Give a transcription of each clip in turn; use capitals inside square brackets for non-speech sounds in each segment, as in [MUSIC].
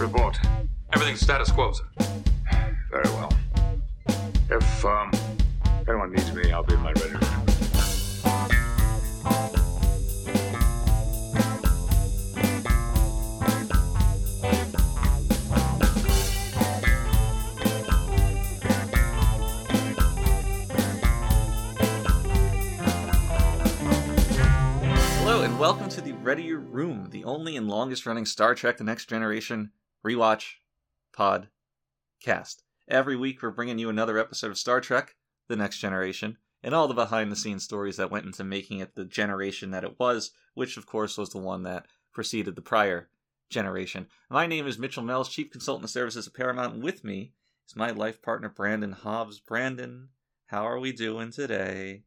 Report. Everything's status quo, sir. Very well. If, um, if anyone needs me, I'll be in my ready room. Hello, and welcome to the Ready Room, the only and longest running Star Trek The Next Generation rewatch Pod Cast. Every week, we're bringing you another episode of Star Trek The Next Generation and all the behind the scenes stories that went into making it the generation that it was, which, of course, was the one that preceded the prior generation. My name is Mitchell Mells, Chief Consultant of Services at Paramount, and with me is my life partner, Brandon Hobbs. Brandon, how are we doing today?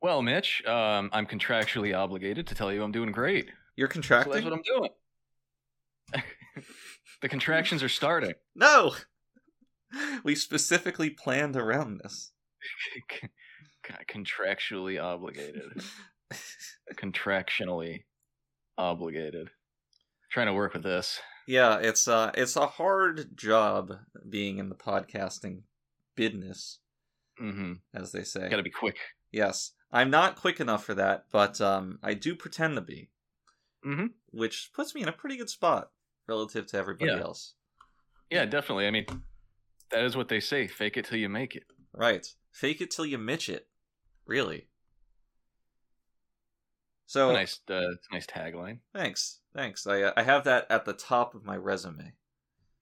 Well, Mitch, um, I'm contractually obligated to tell you I'm doing great. You're So contracting? that's what I'm doing. [LAUGHS] the contractions are starting. No! We specifically planned around this. Contractually obligated. Contractionally obligated. Trying to work with this. Yeah, it's uh it's a hard job being in the podcasting business, Mm-hmm. as they say. Got to be quick. Yes. I'm not quick enough for that, but um I do pretend to be. Mhm. Which puts me in a pretty good spot relative to everybody Yeah. else. Yeah, definitely. I mean, that is what they say. Fake it till you make it. Right. Fake it till you mitch it. Really. So nice, uh, it's a nice tagline. thanks. Thanks. I uh, I have that at the top of my resume.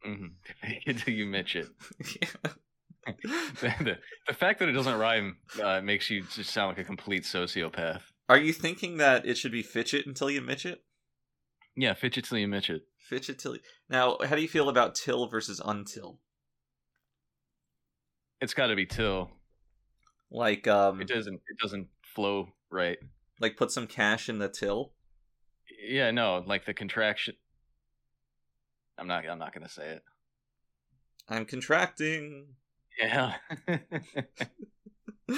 Mm-hmm. [LAUGHS] Fake it till you mitch it. Yeah. [LAUGHS] the, [LAUGHS] the, the fact that it doesn't rhyme uh, makes you just sound like a complete sociopath. Are you thinking that it should be fitch it until you mitch it? Yeah, fitch it till you mitch it. Fitch it till you... Now, how do you feel about till versus until? It's got to be till. Like, um, It doesn't. It doesn't flow right. like put some cash in the till? Yeah, no, like the contraction. I'm not. I'm not gonna say it. I'm contracting. Yeah. [LAUGHS] [LAUGHS]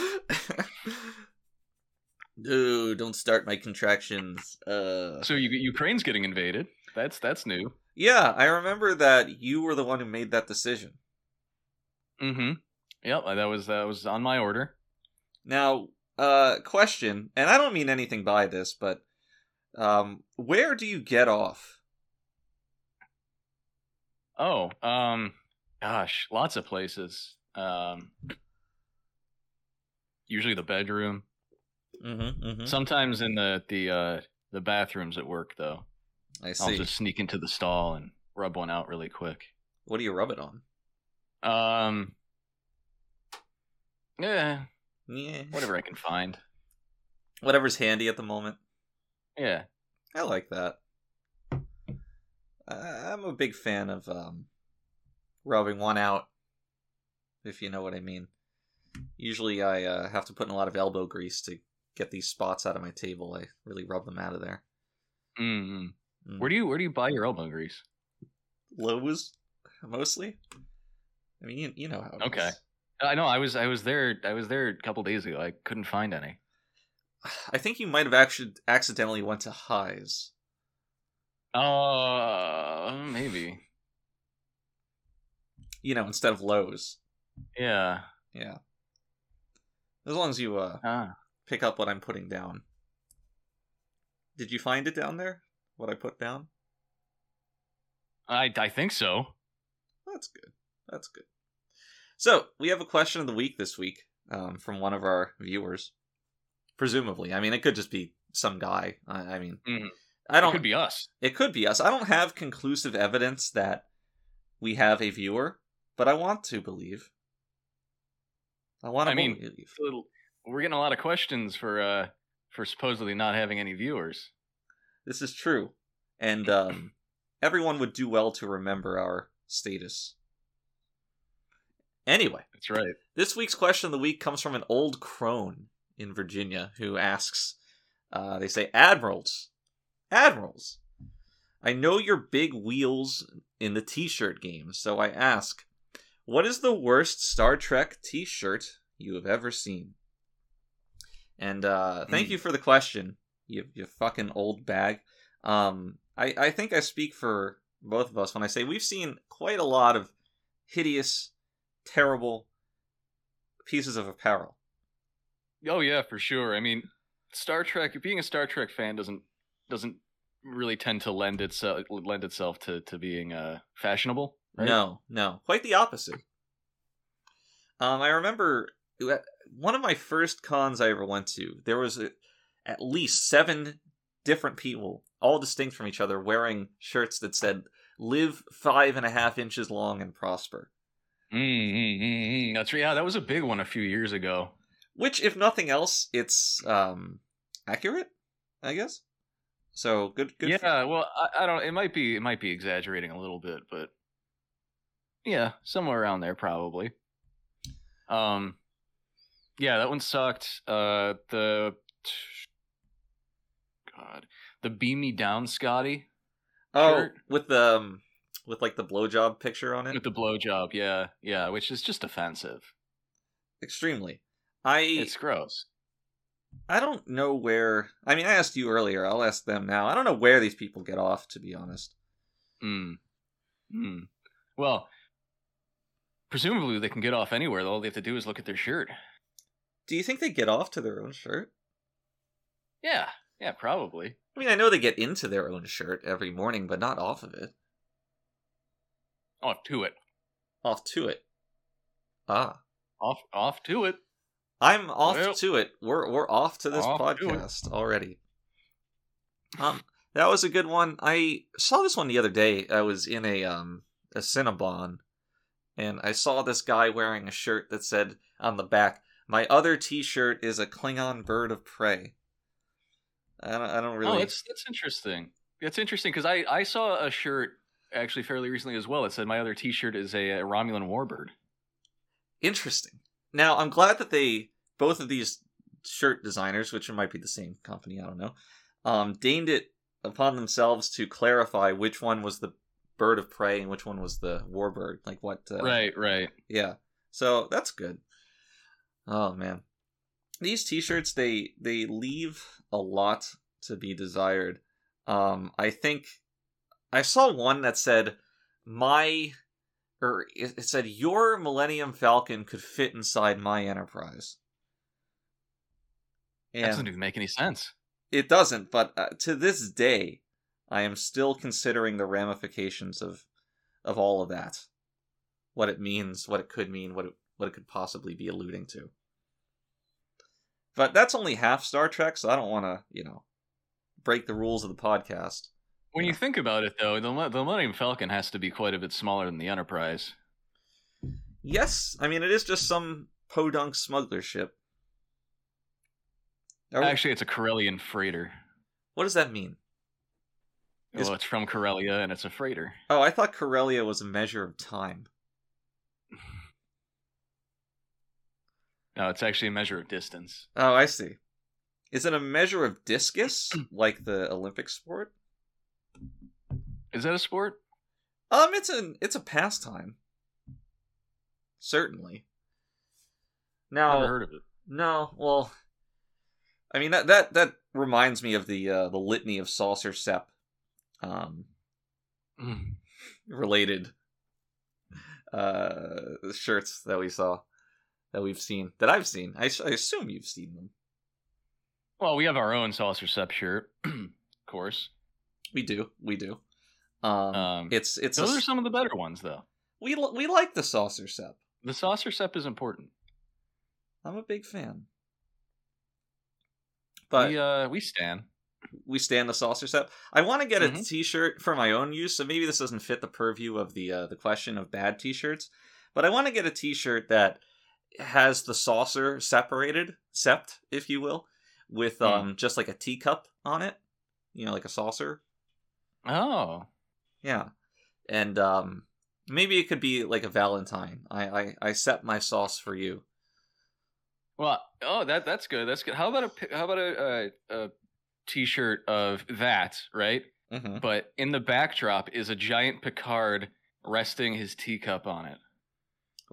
Dude, don't start my contractions. Uh, so you, Ukraine's getting invaded. That's that's new. yeah, I remember that you were the one who made that decision. Mm-hmm. Yep, that was that was on my order. Now, uh, question, and I don't mean anything by this, but um, where do you get off? Oh, um, gosh, lots of places. Um, usually the bedroom. Mm-hmm, mm-hmm. Sometimes in the the uh the bathrooms at work though. I I'll just sneak into the stall and rub one out really quick. What do you rub it on? Um, yeah, Yeah, whatever I can find. Whatever's handy at the moment. Yeah, I like that. I- I'm a big fan of um, rubbing one out, if you know what I mean. Usually, I uh, have to put in a lot of elbow grease to get these spots out of my table. I really rub them out of there. mm Mm. Where do you where do you buy your elbow grease? Lowe's, mostly. I mean, you, you know how. it Okay. is. I know I was I was there I was there a couple days ago. I couldn't find any. [SIGHS] I think you might have actually accidentally went to Highs. Uh, maybe. You know, instead of Lowe's. Yeah. Yeah. As long as you uh, Ah. pick up what I'm putting down. Did you find it down there? What I put down? I I think so. That's good. That's good. So we have a question of the week this week um, from one of our viewers. Presumably, I mean, it could just be some guy. I, I mean, Mhm. I don't. It could be us. It could be us. I don't have conclusive evidence that we have a viewer, but I want to believe. I want to I mean, believe. A little- We're getting a lot of questions for uh for supposedly not having any viewers. This is true, and [CLEARS THROAT] um, everyone would do well to remember our status. Anyway, That's right. this week's question of the week comes from an old crone in Virginia who asks, uh, they say, Admirals, Admirals, I know you're big wheels in the t shirt game, so I ask, what is the worst Star Trek t shirt you have ever seen? And uh, thank Hmm. you for the question, you, you fucking old bag. Um, I, I think I speak for both of us when I say we've seen quite a lot of hideous, terrible pieces of apparel. Oh yeah, for sure. I mean, Star Trek. Being a Star Trek fan doesn't doesn't really tend to lend itself lend itself to to being uh fashionable. Right? No, no, quite the opposite. Um, I remember one of my first cons I ever went to. There was a, at least seven different people, all distinct from each other, wearing shirts that said "Live five and a half inches long and prosper." Mm, mm, mm, mm. That's. Yeah, that was a big one a few years ago. Which, if nothing else, it's um accurate, I guess. So good, good. for- yeah, well, I, I don't. It might be it might be exaggerating a little bit, but yeah, somewhere around there probably. Um, yeah, that one sucked. Uh, the God, the beam me down, Scotty, oh, shirt. with the um, with like the blowjob picture on it. with the blowjob. Yeah, yeah, which is just offensive. Extremely. I It's gross. I don't know where. I mean, I asked you earlier. I'll ask them now. I don't know where these people get off, to be honest. Hmm. Hmm. Well, presumably they can get off anywhere. All they have to do is look at their shirt. Do you think they get off to their own shirt? Yeah, yeah, probably. I mean, I know they get into their own shirt every morning, but not off of it. Off to it. Off to it. Ah. Off, off to it. I'm off Well- to it. We're we're off to this Off to podcast already. Um, that was a good one. I saw this one the other day. I was in a um a Cinnabon, and I saw this guy wearing a shirt that said on the back, "My other T-shirt is a Klingon bird of prey." I don't, I don't really. Oh, that's that's interesting. That's interesting because I I saw a shirt actually fairly recently as well. It said my other T-shirt is a, uh Romulan warbird. Interesting. Now, I'm glad that they both of these shirt designers, which might be the same company, I don't know, um, deigned it upon themselves to clarify which one was the bird of prey and which one was the warbird. Like what? Uh, Right, right. Yeah. So that's good. Oh man, these T-shirts they they leave a lot to be desired. Um, I think I saw one that said my or it said your Millennium Falcon could fit inside my Enterprise. That doesn't even make any sense. it doesn't, but uh, to this day, I am still considering the ramifications of of all of that. What it means, what it could mean, what it, what it could possibly be alluding to. But that's only half Star Trek, so I don't want to, you know, break the rules of the podcast. When you think about it, though, the the Millennium Falcon has to be quite a bit smaller than the Enterprise. Yes, I mean it is just some podunk smuggler ship. We- Actually, it's a Corellian freighter. what does that mean? Is- it's from Corellia and it's a freighter. Oh, I thought Corellia was a measure of time. No, it's actually a measure of distance. Oh, I see. Is it a measure of discus, [CLEARS THROAT] like the Olympic sport? Is that a sport? Um, it's a it's a pastime. Certainly. Now, Never heard of it. no, well, I mean that that that reminds me of the uh, the litany of saucer sep, um, Mm. related uh shirts that we saw, that we've seen, that I've seen. I assume you've seen them. Well, we have our own saucer sep shirt, [CLEARS THROAT] of course. We do, we do. Um, Um, it's it's a Those are some of the better ones, though. we we like the saucer sep. The saucer sep is important. I'm a big fan. But we uh we stand. we stand the saucer sep. I want to get a Mhm. t-shirt for my own use, so maybe this doesn't fit the purview of the uh, the question of bad t-shirts, but I want to get a t-shirt that has the saucer separated, sept, if you will, with Hmm. um just like a teacup on it, you know, like a saucer. Oh, Yeah, and um maybe it could be like a Valentine. I I I set my sauce for you. well, oh that that's good. That's good. How about a how about a a, a t-shirt of that, right? Mm-hmm. But in the backdrop is a giant Picard resting his teacup on it.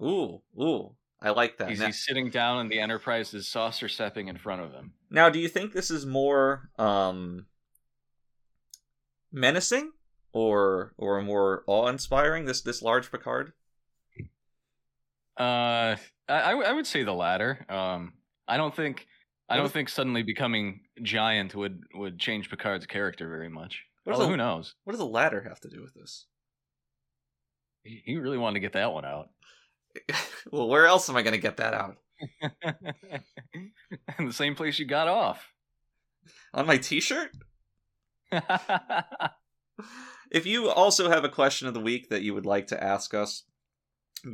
Ooh, ooh, I like that. He's, Now- he's sitting down and the Enterprise is saucer stepping in front of him. Now, do you think this is more um menacing or or more awe-inspiring? This this large Picard. Uh, I, I would say the latter. Um, I don't think I don't think suddenly becoming giant would would change Picard's character very much. Although the- who knows? What does the ladder have to do with this? He he really wanted to get that one out. [LAUGHS] well, where else am I going to get that out? [LAUGHS] In the same place you got off. On my T-shirt? [LAUGHS] If you also have a question of the week that you would like to ask us,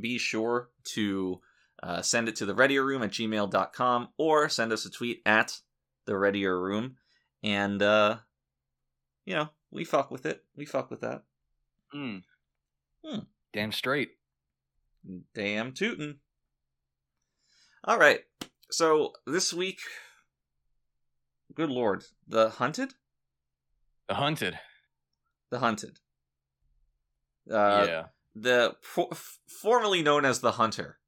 be sure to uh, send it to the readier room at gmail.com or send us a tweet at the readier room. And, uh, you know, we fuck with it. We fuck with that. Hmm. Damn straight. Damn tootin'. All right. So this week, good lord, the hunted, The hunted. the hunted. Uh, yeah. the for- formerly known as the hunter.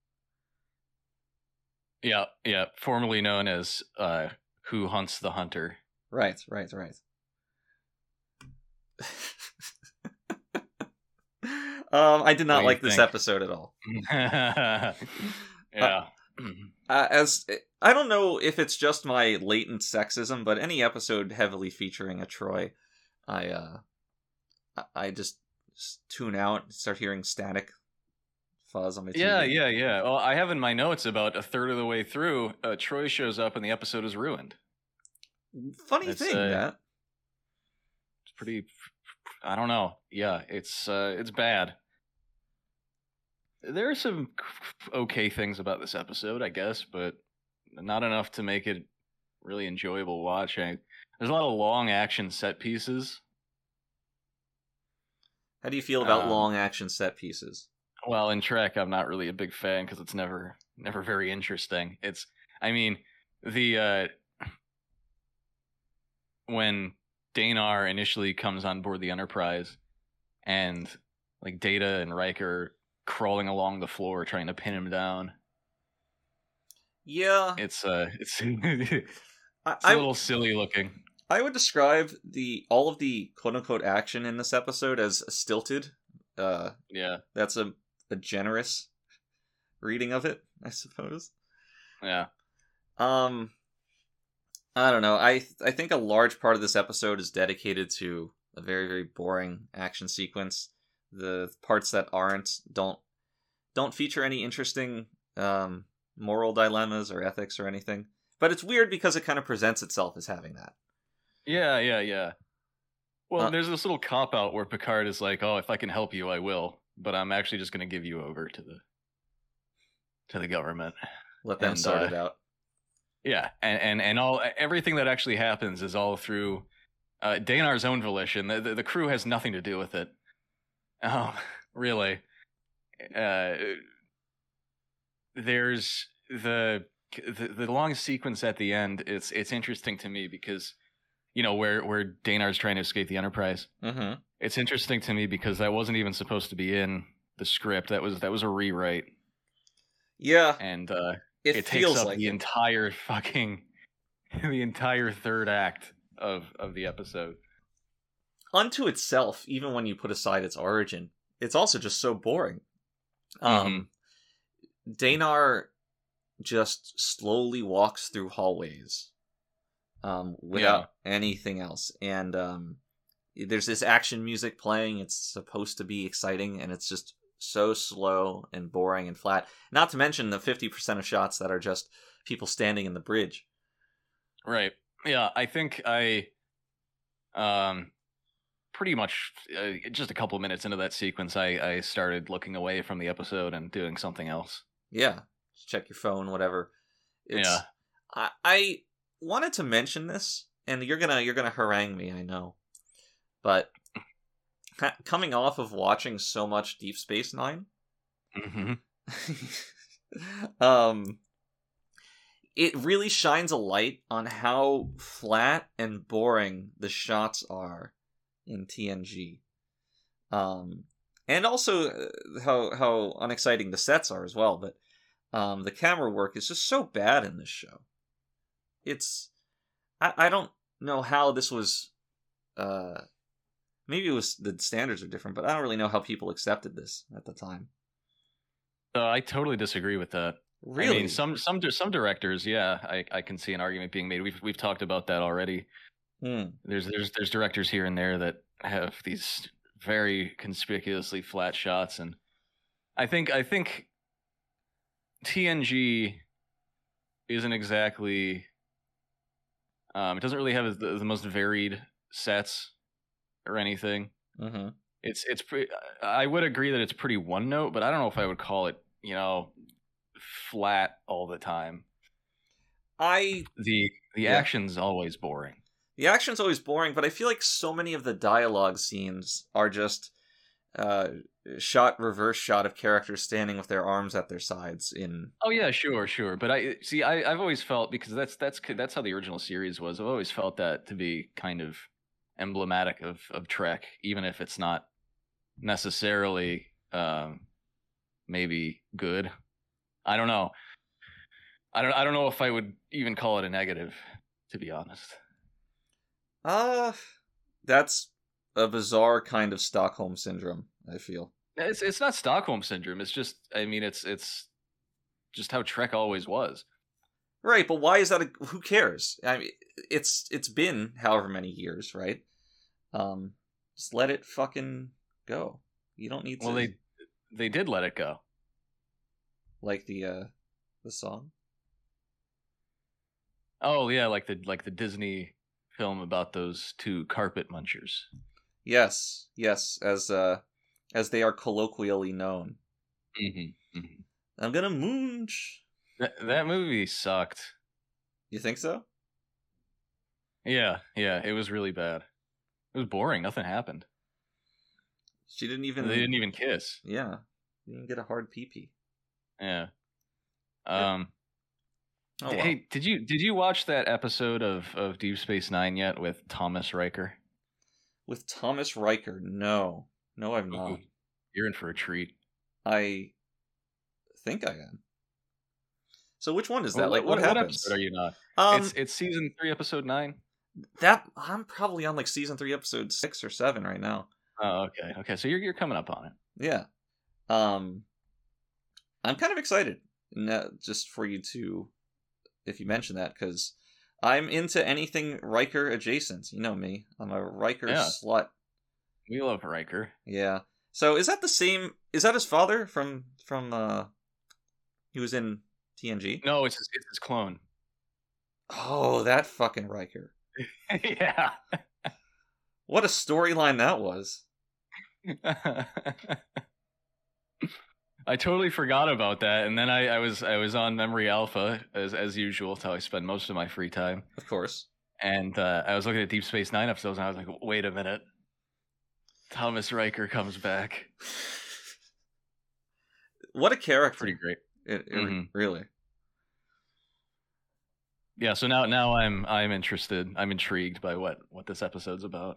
Yeah. Yeah. Formerly known as uh, Who Hunts the Hunter. Right, right, right. [LAUGHS] um, I did not like this think? episode at all. [LAUGHS] yeah. Uh, as I don't know if it's just my latent sexism, but any episode heavily featuring a Troi, I uh, I- just, tune out, and start hearing static fuzz on my TV. yeah. Yeah. Yeah. Well, I have in my notes about a third of the way through, uh, Troi shows up and the episode is ruined. Funny It's, thing uh, that It's pretty. I don't know. Yeah, it's uh, it's bad. There are some okay things about this episode, I guess, but not enough to make it really enjoyable watching. There's a lot of long action set pieces. How do you feel about um, long action set pieces? Well, in Trek, I'm not really a big fan because it's never never very interesting. It's, I mean, the uh [CLEARS THROAT] when Danar initially comes on board the Enterprise, and like Data and Riker crawling along the floor trying to pin him down. Yeah, It's uh, it's, [LAUGHS] it's I, a I, little silly looking. I would describe the all of the quote unquote action in this episode as stilted. Uh, Yeah, that's a, a generous reading of it, I suppose. yeah, Um, I don't know. I I think a large part of this episode is dedicated to a very very boring action sequence. The parts that aren't don't don't feature any interesting um, moral dilemmas or ethics or anything. But it's weird because it kind of presents itself as having that. yeah, yeah, yeah. Well, Uh, there's this little cop out where Picard is like, "Oh, if I can help you, I will," but I'm actually just going to give you over to the to the government. Let them And, sort uh, it out. Yeah, and and and all everything that actually happens is all through uh, Danar's own volition. The, the the crew has nothing to do with it. Oh, [LAUGHS] really? Uh, there's the, the the long sequence at the end. It's it's interesting to me because you know where where Danar's trying to escape the Enterprise. Mm-hmm. It's interesting to me because that wasn't even supposed to be in the script. That was that was a rewrite, Yeah, and uh, it, it, takes up like the it. entire fucking [LAUGHS] the entire third act of of the episode. Unto itself, even when you put aside its origin, it's also just so boring. Um, Danar just slowly walks through hallways, um, without anything else, and um, there's this action music playing. It's supposed to be exciting, and it's just so slow and boring and flat. Not to mention the fifty percent of shots that are just people standing in the bridge. Right. Yeah, I think I um pretty much uh, just a couple minutes into that sequence I I started looking away from the episode and doing something else. Yeah, just check your phone, whatever. It's, Yeah. I, I wanted to mention this, and you're gonna you're gonna harangue me, I know, but coming off of watching so much Deep Space Nine, Mhm. [LAUGHS] um, it really shines a light on how flat and boring the shots are in TNG. Um, and also uh, how how unexciting the sets are as well. But um, the camera work is just so bad in this show. It's I, I don't know how this was uh maybe it was the standards are different, but I don't really know how people accepted this at the time. Uh, I totally disagree with that. Really, I mean, some some some directors, yeah, I, I can see an argument being made. We've we've talked about that already. Hmm. There's there's there's directors here and there that have these very conspicuously flat shots, and I think I think TNG isn't exactly. Um, it doesn't really have the, the most varied sets or anything. hmm It's it's pretty. I would agree that it's pretty one note, but I don't know if I would call it you know flat all the time. I The the Yeah. action's always boring. The action's always boring, but I feel like so many of the dialogue scenes are just uh, shot reverse shot of characters standing with their arms at their sides in Oh yeah, sure, sure. But I see. I, I've always felt because that's that's that's how the original series was. I've always felt that to be kind of emblematic of of Trek, even if it's not necessarily um, maybe good. I don't know. I don't. I don't know if I would even call it a negative, to be honest. Uh that's a bizarre kind of Stockholm syndrome, I feel. It's it's not Stockholm syndrome. It's just. I mean, it's it's just how Trek always was. Right, but why is that a, who cares? I mean it's it's been however many years, right? Um just let it fucking go. You don't need to Well, they they did let it go. like the uh the song. Oh yeah, like the like the Disney film about those two carpet munchers. Yes, yes, as uh as they are colloquially known. Mm-hmm. I'm gonna moonch. That that movie sucked. You think so? Yeah, yeah, it was really bad. It was boring. Nothing happened. She didn't even. They didn't even kiss. Yeah, you didn't get a hard pee pee. Yeah. Um. Oh, well. Hey, did you did you watch that episode of of Deep Space Nine yet with Thomas Riker? with Thomas Riker, no, no, I've not. Ooh, You're in for a treat. I think I am. So which one is that? What- like, what, what happens? episode are you not? Um, it's it's season three, episode nine. that I'm probably on like season three, episode six or seven right now. Oh, okay, okay. So you're you're coming up on it. Yeah. Um, I'm kind of excited, no, just for you to, if you mention that, because I'm into anything Riker adjacent. You know me. I'm a Riker Yeah. slut. We love Riker. Yeah. So is that the same? Is that his father from from? uh He was in TNG. No, it's his, it's his clone. Oh, that fucking Riker. [LAUGHS] yeah. What a storyline that was. [LAUGHS] I totally forgot about that, and then I, I was I was on Memory Alpha as as usual. It's how I spend most of my free time. Of course. And uh, I was looking at Deep Space Nine episodes, and I was like, "Wait a minute, Thomas Riker comes back." [LAUGHS] what a character. Pretty great. It, it- Mhm. Really. Yeah. So now now I'm I'm interested. I'm intrigued by what what this episode's about.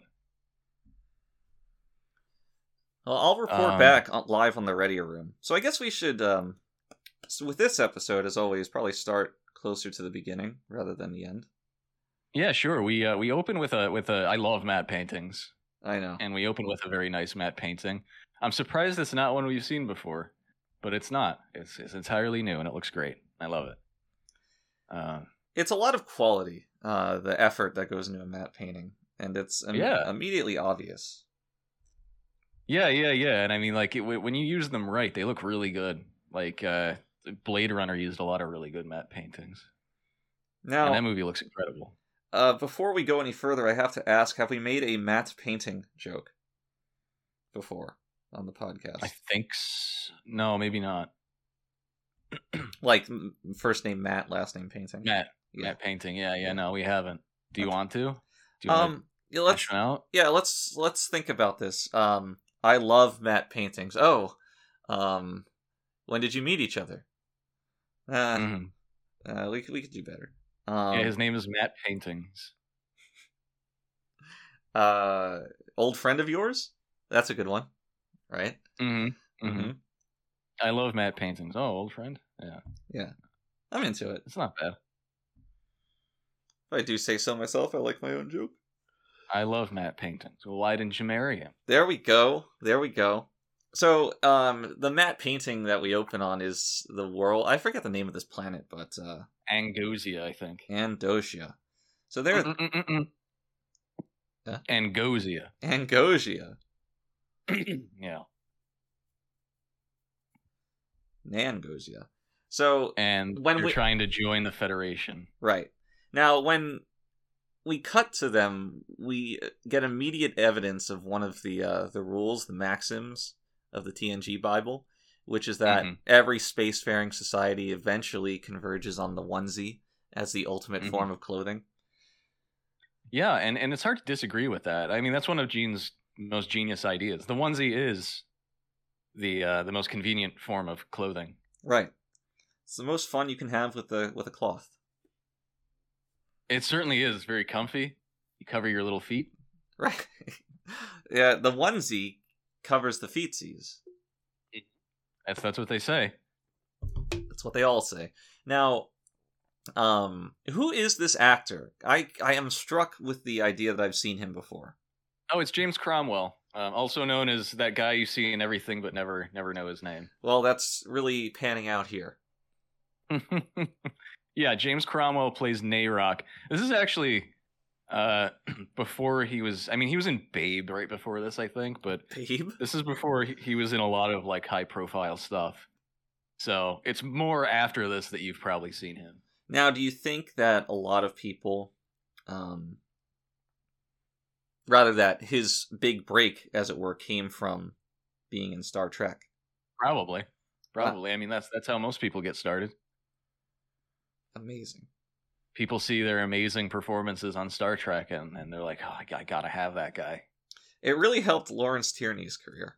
Well, I'll report Um, back on, live on the Ready Room. So I guess we should, um, so with this episode, as always, probably start closer to the beginning rather than the end. Yeah, sure. We uh, we open with a with a. I love matte paintings. I know. and we open with a very nice matte painting. I'm surprised it's not one we've seen before, but it's not. It's it's entirely new and it looks great. I love it. Uh, It's a lot of quality, uh, the effort that goes into a matte painting, and it's im- Yeah. immediately obvious. Yeah, yeah, yeah. And I mean, like it, when you use them right, they look really good. Like uh, Blade Runner used a lot of really good matte paintings, Now, and that movie looks incredible. uh, before we go any further, I have to ask: Have we made a matte painting joke before on the podcast? I think s- no, maybe not. [CLEARS THROAT] Like first name Matt, last name painting. Matt, Yeah. matte painting. Yeah, yeah. No, we haven't. Do you Okay. want to? Do you want Um, yeah, let's out? yeah let's let's think about this um i love matte paintings oh um when did you meet each other uh, Mhm. uh we, could- we could do better um yeah, his name is Matt Paintings. [LAUGHS] uh old friend of yours that's a good one right Mm-hmm. mm-hmm. I love matte paintings. Oh, old friend. Yeah, i'm into it it's not bad. if i do say so myself i like my own joke I love Matt Payton. So why didn't you marry him? There we go. There we go. So, um, the matte painting that we open on is the world. I forget the name of this planet, but uh, Angosia, I think. Andosia. So there, Mm-mm-mm-mm. Huh? Angosia. Angosia, [CLEARS THROAT] yeah. Nangosia. So And When you're we- trying to join the Federation. Right. Now, when we cut to them, we get immediate evidence of one of the uh, the rules, the maxims of the TNG Bible, which is that Mhm. every spacefaring society eventually converges on the onesie as the ultimate Mhm. form of clothing. Yeah, and, and it's hard to disagree with that. I mean, that's one of Gene's most genius ideas. The onesie is the uh, the most convenient form of clothing. Right. It's the most fun you can have with the with a cloth. It certainly is very comfy. You cover your little feet. Right. [LAUGHS] yeah, the onesie covers the feetsies. That's that's what they say. That's what they all say. Now, um, who is this actor? I I am struck with the idea that I've seen him before. Oh, it's James Cromwell, um, also known as that guy you see in everything but never never know his name. Well, that's really panning out here. [LAUGHS] yeah, James Cromwell plays Nayrok. This is actually uh [CLEARS THROAT] before he was I mean he was in Babe right before this I think, but Babe. this is before he he was in a lot of like high profile stuff. So, it's more after this that you've probably seen him. Now, do you think that a lot of people, um, rather that his big break, as it were, came from being in Star Trek? Probably. Probably. I mean that's that's how most people get started. Amazing. People see their amazing performances on Star Trek and, and they're like, "Oh, I, I got to have that guy." It really helped Lawrence Tierney's career.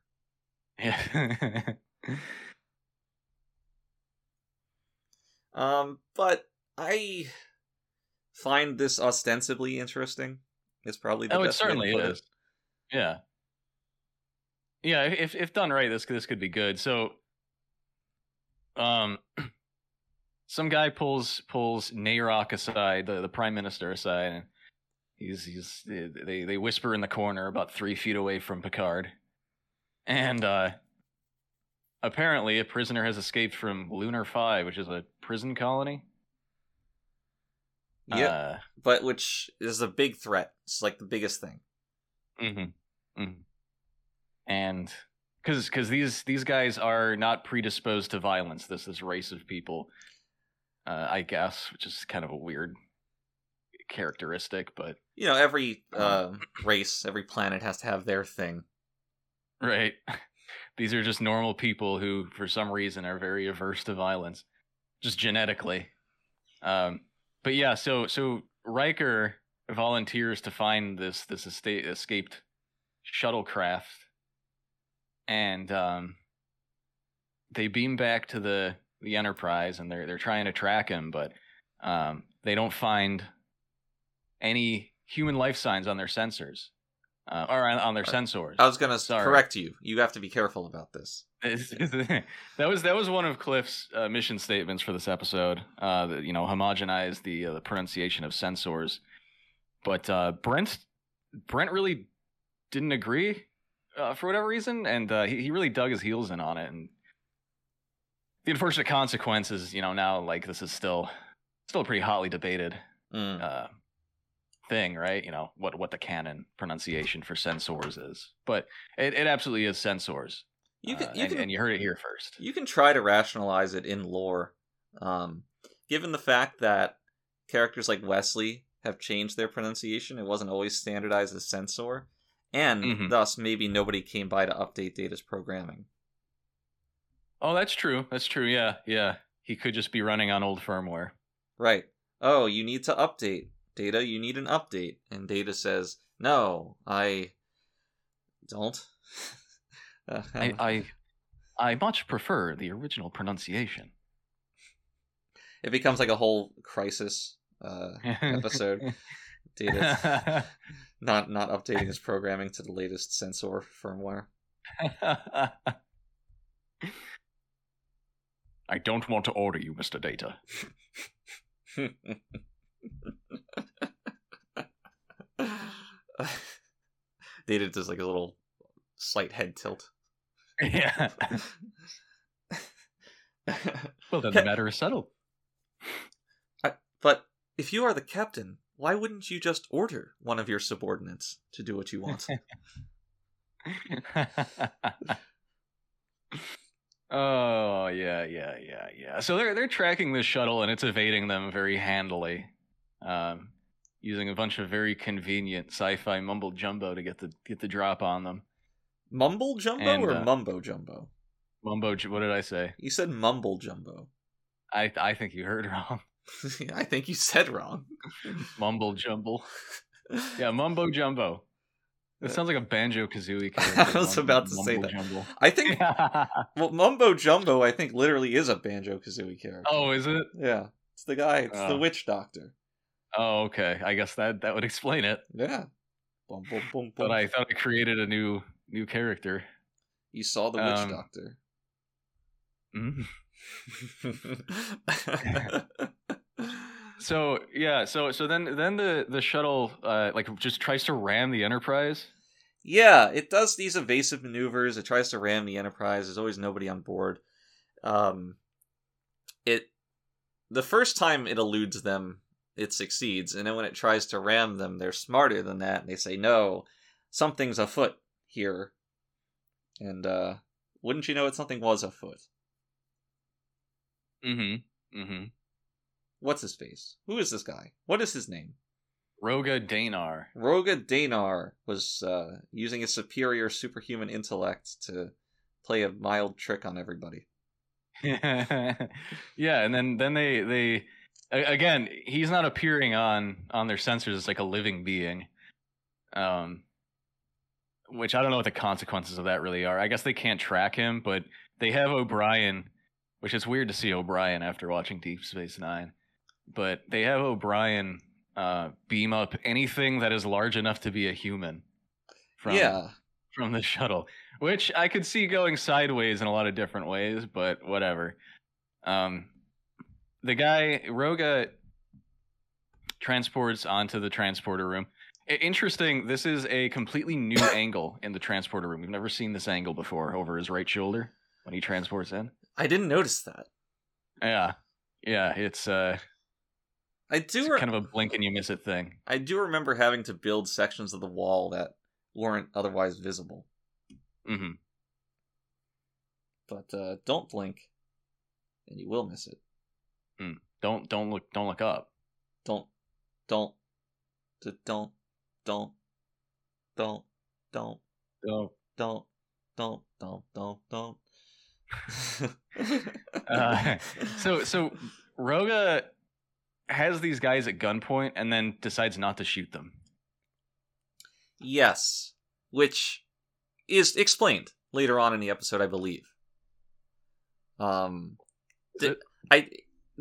Yeah. [LAUGHS] Um, but I find this ostensibly interesting. It's probably the oh, it best way to certainly it. is. Yeah. Yeah, if if done right, this this could be good. So, um, [CLEARS THROAT] some guy pulls pulls Nayrok aside, the, the prime minister aside, and he's he's they they whisper in the corner about three feet away from Picard, and uh, apparently a prisoner has escaped from Lunar Five, which is a prison colony. Yeah, Uh, but which is a big threat. It's like the biggest thing. Mm-hmm. mm-hmm. And because because these these guys are not predisposed to violence. This this race of people, uh, I guess, which is kind of a weird characteristic, but You know, every uh, race, every planet has to have their thing. right. [LAUGHS] These are just normal people who, for some reason, are very averse to violence, just genetically. Um, but yeah, so so Riker volunteers to find this this estate, escaped shuttlecraft, and um, they beam back to the the Enterprise, and they're they're trying to track him, but um, they don't find any human life signs on their sensors, uh, or on, on their sensors. I was gonna Sorry. correct you. You have to be careful about this. [LAUGHS] that was that was one of Cliff's uh, mission statements for this episode. Uh, that, you know, homogenize the uh, the pronunciation of sensors, but uh, Brent Brent really didn't agree uh, for whatever reason, and uh, he he really dug his heels in on it. And the unfortunate consequence is, you know, now like this is still still a pretty hotly debated Mm. uh, thing, right? You know what what the canon pronunciation for censors is, but it, it absolutely is censors. You can, Uh, you and, can, and you heard it here first. you can try to rationalize it in lore, um, given the fact that characters like Wesley have changed their pronunciation. It wasn't always standardized as censor, and Mhm. thus maybe nobody came by to update Data's programming. Oh, that's true. That's true. Yeah, yeah. He could just be running on old firmware. Right. Oh, you need to update. Data, you need an update. And Data says, No, I don't. [LAUGHS] Uh, I, I, I much prefer the original pronunciation. it becomes like a whole crisis uh, episode. [LAUGHS] Data [LAUGHS] not not updating his programming to the latest sensor firmware. I don't want to order you, Mr. Data. Data does like a little slight head tilt. yeah. Well, then the matter is settled. [LAUGHS] but if you are the captain, why wouldn't you just order one of your subordinates to do what you want? [LAUGHS] oh yeah, yeah, yeah, yeah. So they're they're tracking this shuttle and it's evading them very handily, um, using a bunch of very convenient sci-fi mumble jumbo to get the get the drop on them. Mumble jumbo And, or uh, mumbo jumbo? Mumbo, what did I say? You said mumble jumbo. I I think you heard [LAUGHS] wrong. [LAUGHS] I think you said wrong. Mumble jumble. [LAUGHS] Yeah, mumbo jumbo. It sounds like a banjo kazooie. [LAUGHS] Character. I was about to say that. Jumbo. I think [LAUGHS] well, mumbo jumbo. I think literally is a banjo kazooie character. oh, is it? yeah, it's the guy. It's the Oh. witch doctor. Oh, okay. I guess that that would explain it. Yeah. Boom, boom, boom, [LAUGHS] But. I thought I created a new new character. You saw the witch Um, doctor. Mhm. So yeah, so so then then the the shuttle uh like just tries to ram the Enterprise. yeah, it does these evasive maneuvers. It tries to ram the Enterprise. There's always nobody on board. Um, it the first time it eludes them, it succeeds, and then when it tries to ram them, they're smarter than that, and they say, "No, something's afoot here." And uh, wouldn't you know it, something was afoot. Mm-hmm. Mm-hmm. What's his face? Who is this guy? What is his name? Roga Danar. Roga Danar was uh, using his superior superhuman intellect to play a mild trick on everybody. [LAUGHS] yeah, and then then they they again he's not appearing on on their sensors as like a living being. Um which I don't know what the consequences of that really are. I guess they can't track him, but they have O'Brien, which is weird to see O'Brien after watching Deep Space Nine. But they have O'Brien uh, beam up anything that is large enough to be a human from yeah, from the shuttle, which I could see going sideways in a lot of different ways, but whatever. Um, the guy Roga transports onto the transporter room. Interesting. This is a completely new [COUGHS] angle in the transporter room. We've never seen this angle before over his right shoulder when he transports in. I didn't notice that. Yeah, yeah. It's uh, I do. it's Re- kind of a blink and you miss it thing. I do remember having to build sections of the wall that weren't otherwise visible. hmm But uh, don't blink, and you will miss it. Don't don't look don't look up. Don't, don't, don't, don't, don't, don't, Oh. don't, don't, don't, don't, don't. [LAUGHS] [LAUGHS] Uh, so so Roga has these guys at gunpoint and then decides not to shoot them. yes, which is explained later on in the episode, I believe. Um, I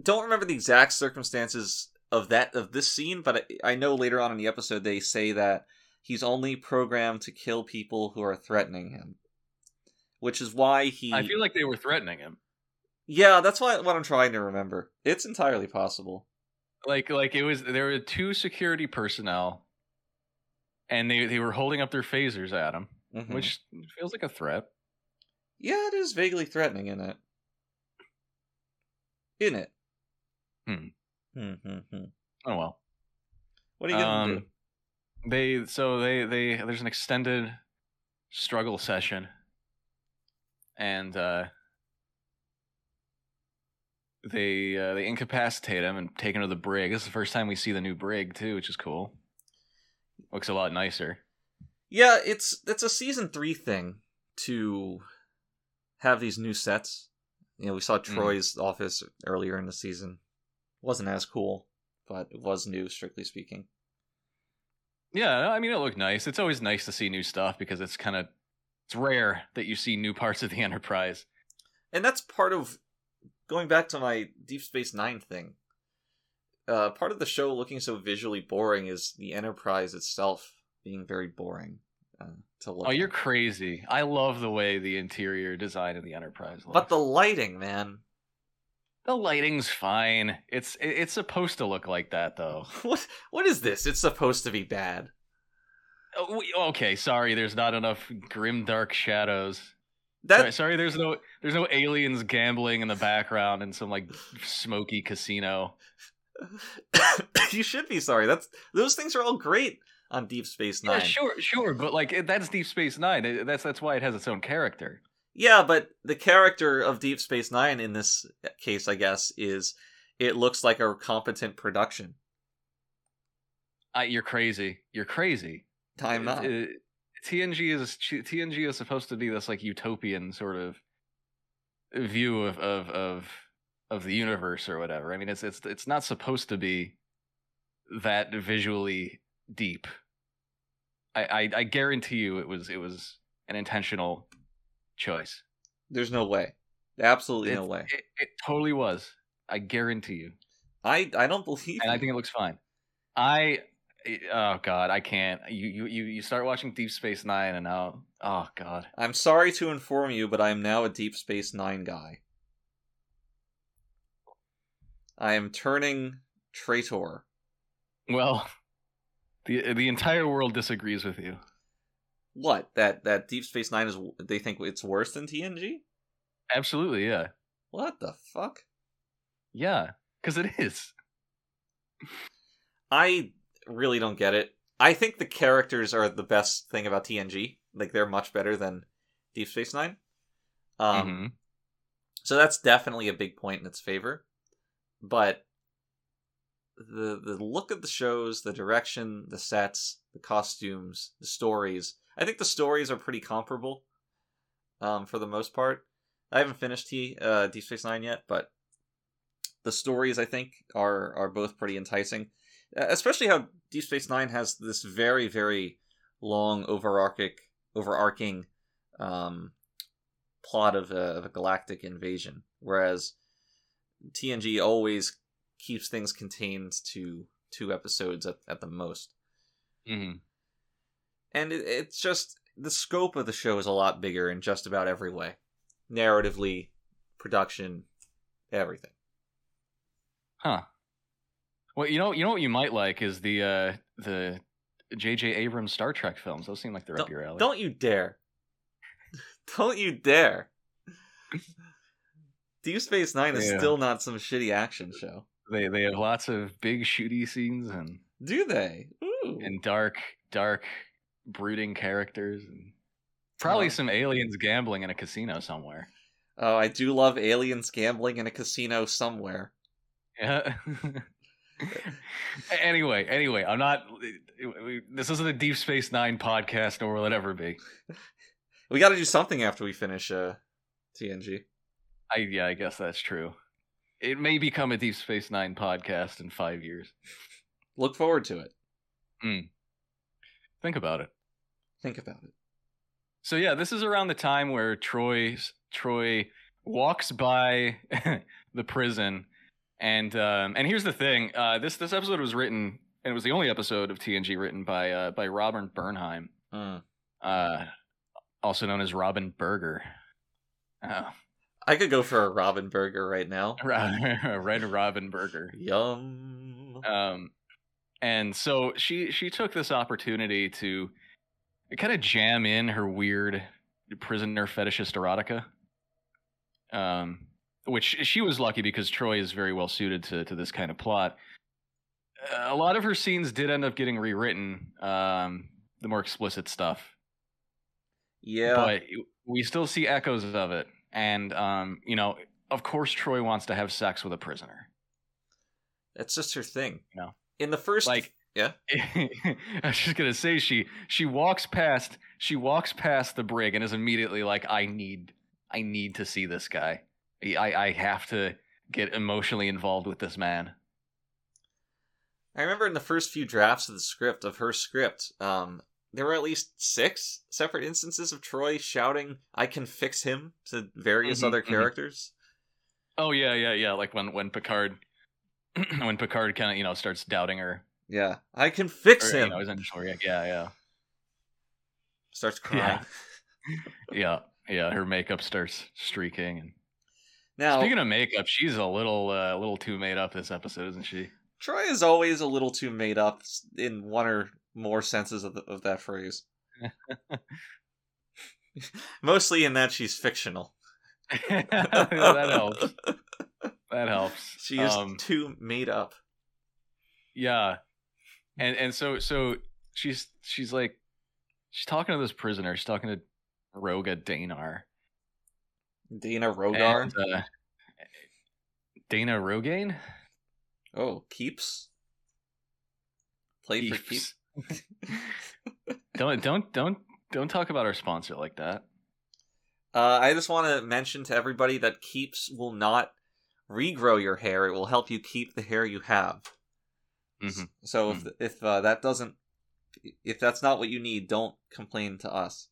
don't remember the exact circumstances of that of this scene, but I, I know later on in the episode they say that he's only programmed to kill people who are threatening him, which is why he. I feel like they were threatening him. yeah, that's why what I'm trying to remember. It's entirely possible. Like like it was there were two security personnel and they they were holding up their phasers at him, Mhm. which feels like a threat. yeah, it is vaguely threatening in it. In it. Hmm. Hmm, hmm, hmm. Oh well. What are you gonna do? Um, They so they they there's an extended struggle session, and uh, they uh, they incapacitate him and take him to the brig. This is the first time we see the new brig too, which is cool. Looks a lot nicer. Yeah, it's it's a season three thing to have these new sets. You know, we saw Troi's office earlier in the season. wasn't as cool, but it was new, strictly speaking. Yeah, I mean it looked nice. It's always nice to see new stuff because it's kind of it's rare that you see new parts of the [LAUGHS] Enterprise. And that's part of going back to my Deep Space Nine thing. Uh, part of the show looking so visually boring is the Enterprise itself being very boring uh, to look. Oh, you're crazy! I love the way the interior design of the Enterprise looks. But the lighting, man. The lighting's fine. It's it's supposed to look like that though. [LAUGHS] What what is this? It's supposed to be bad. Oh, we- okay, sorry. There's not enough grim dark shadows. That sorry, sorry, there's no there's no aliens gambling in the background in some like smoky casino. [COUGHS] you should be sorry. That's those things are all great on Deep Space Nine. Yeah, sure, sure, but like that's Deep Space Nine. That's that's why it has its own character. Yeah, but the character of Deep Space Nine in this case, I guess, is it looks like a competent production. Uh, you're crazy. You're crazy. I'm not. Uh, TNG is TNG is supposed to be this like utopian sort of view of of of of the universe or whatever. I mean, it's it's it's not supposed to be that visually deep. I I, I guarantee you, it was it was an intentional choice. There's no way. Absolutely no way. It, it totally was. I guarantee you, I I don't believe. and I think it looks fine. I oh god, I can't. You you you start watching Deep Space Nine, and now oh god. I'm sorry to inform you, but I am now a Deep Space Nine guy. I am turning traitor. Well, [LAUGHS] the the entire world disagrees with you. What? That that Deep Space Nine is? They think it's worse than TNG? Absolutely, yeah, What the fuck? yeah, because it is. I really don't get it. I think the characters are the best thing about TNG. Like they're much better than Deep Space Nine. Um, Mhm. so that's definitely a big point in its favor. But the the look of the shows, the direction, the sets, the costumes, the stories. I think the stories are pretty comparable. Um, for the most part, I haven't finished T uh, Deep Space Nine yet, but the stories I think are are both pretty enticing. Especially how Deep Space Nine has this very very long overarching overarching um, plot of a, of a galactic invasion, whereas TNG always keeps things contained to two episodes at, at the most. Mhm. And it, it's just the scope of the show is a lot bigger in just about every way narratively, production, everything. Huh. Well, you know, you know what you might like is the uh the J.J. Abrams Star Trek films. Those seem like they're up your alley. Don't you dare. [LAUGHS] Don't you dare. Deep Space Nine is Yeah. still not some shitty action show. They they have lots of big shooty scenes and Do they? Ooh. and dark dark brooding characters and probably Oh. some aliens gambling in a casino somewhere. Oh, I do love aliens gambling in a casino somewhere. Yeah. [LAUGHS] anyway, anyway, I'm not. This isn't a Deep Space Nine podcast, nor will it ever be. We got to do something after we finish uh, TNG. I yeah, I guess that's true. It may become a Deep Space Nine podcast in five years. Look forward to it. Hmm. Think about it. Think about it. So yeah, this is around the time where Troi Troi walks by [LAUGHS] the prison, and um, and here's the thing: uh, this this episode was written, and it was the only episode of TNG written by uh, by Robert Bernheim, Mm. uh, also known as Robin Berger. Oh, I could go for a Robin Burger right now. [LAUGHS] [LAUGHS] A red Robin Burger. Yum. Um, and so she she took this opportunity to kind of jam in her weird prisoner fetishist erotica. Um, which she was lucky because Troi is very well suited to to this kind of plot. A lot of her scenes did end up getting rewritten. Um, the more explicit stuff, Yeah. but we still see echoes of it. And um, you know, of course, Troi wants to have sex with a prisoner. That's just her thing. No. In the first Like- yeah. [LAUGHS] I was just gonna say she she walks past she walks past the brig and is immediately like I need I need to see this guy I I have to get emotionally involved with this man I remember in the first few drafts of the script of her script, um, there were at least six separate instances of Troi shouting, "I can fix him" to various Mhm, other mhm. characters. oh yeah yeah yeah like when when Picard [CLEARS THROAT] when Picard kind of you know starts doubting her Yeah, I can fix or, you him. know his initial react yeah yeah Starts crying. [LAUGHS] yeah yeah her makeup starts streaking and Now, speaking of makeup she's a little uh, a little too made up this episode isn't she Troi is always a little too made up in one or more senses of, the, of that phrase. [LAUGHS] Mostly in that she's fictional. [LAUGHS] that helps. That helps. [LAUGHS] She is Um, too made up. Yeah, and and so so she's she's like she's talking to this prisoner. She's talking to Roga Danar. Dana Rogar. And, uh, Dana Rogaine. oh, keeps. Played for Keeps. keeps. [LAUGHS] don't don't don't don't talk about our sponsor like that. Uh, I just want to mention to everybody that keeps will not regrow your hair. It will help you keep the hair you have. Mhm. So if if uh, that doesn't, if that's not what you need, don't complain to us.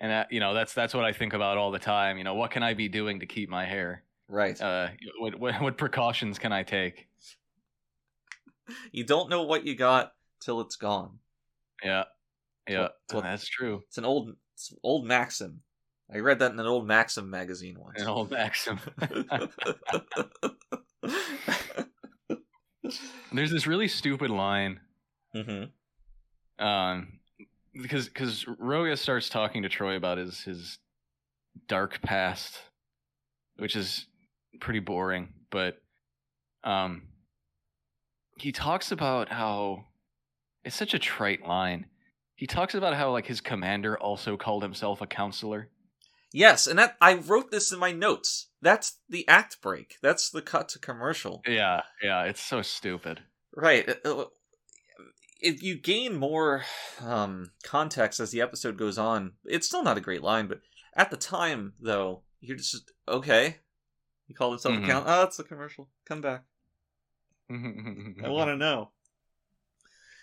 And that, you know that's that's what I think about all the time. You know, what can I be doing to keep my hair? Right. Uh, what what, what precautions can I take? you don't know what you got till it's gone. Yeah, yeah, that's true. It's an old it's an old maxim. I read that in an old Maxim magazine once. An old maxim. [LAUGHS] There's this really stupid line hmm um because because Roga starts talking to Troi about his his dark past, which is pretty boring, but um he talks about how it's such a trite line. He talks about how like his commander also called himself a counselor. Yes, and that I wrote this in my notes. That's the act break. That's the cut to commercial. Yeah, yeah, it's so stupid. Right. If you gain more um, context as the episode goes on, it's still not a great line. But at the time, though, you're just okay. He called himself Mhm. a count. Oh, it's a commercial. Come back. [LAUGHS] I want to know.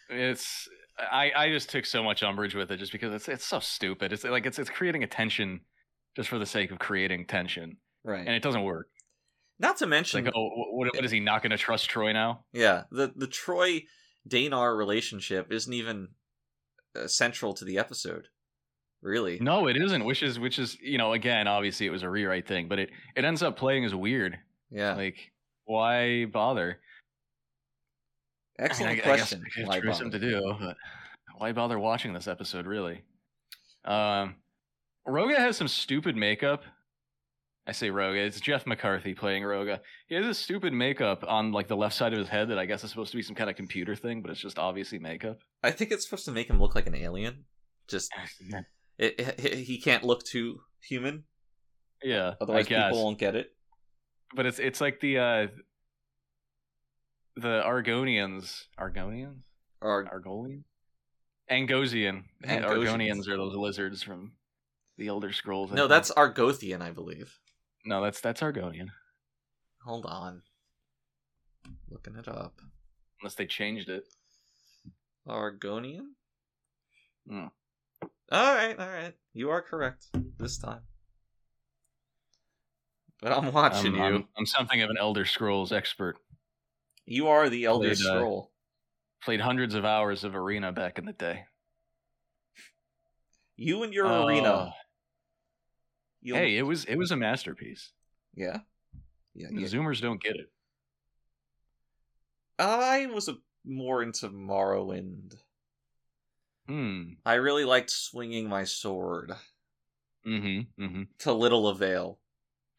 it's I, I just took so much umbrage with it just because it's it's so stupid. It's like it's it's creating a tension just for the sake of creating tension, Right. and it doesn't work. not to mention, like, oh, what, what is he not going to trust Troi now? yeah, the the Troi Danar relationship isn't even uh, central to the episode. Really. No, it isn't. Which is which is you know again, obviously it was a rewrite thing, but it it ends up playing as weird. Yeah. Like, why bother? Excellent I mean, I, question. I guess Why bother? to do, but why bother watching this episode? Really? Um, Roga has some stupid makeup. I say Roga. It's Jeff McCarthy playing Roga. He has this stupid makeup on like the left side of his head that I guess is supposed to be some kind of computer thing, but it's just obviously makeup. I think it's supposed to make him look like an alien. Just [LAUGHS] it, it, he can't look too human, yeah, otherwise I guess. people won't get it. But it's it's like the uh the Argonians. Argonians? Or Argolian? Angosian. Angosians. Argonians are those lizards from the Elder Scrolls. I no, think. that's Argothian, I believe. No, that's that's Argonian. Hold on, looking it up. Unless they changed it. Argonian. Hmm. All right, all right. You are correct this time. But I'm watching I'm, you. I'm, I'm something of an Elder Scrolls expert. You are the Elder Played, uh, Scroll. Played hundreds of hours of Arena back in the day. You and your Uh, arena. You Hey, it was it was a masterpiece. yeah, yeah. The yeah. Zoomers don't get it. I was a, more into Morrowind. Hmm. I really liked swinging my sword Mm-hmm. Mm-hmm. to little avail.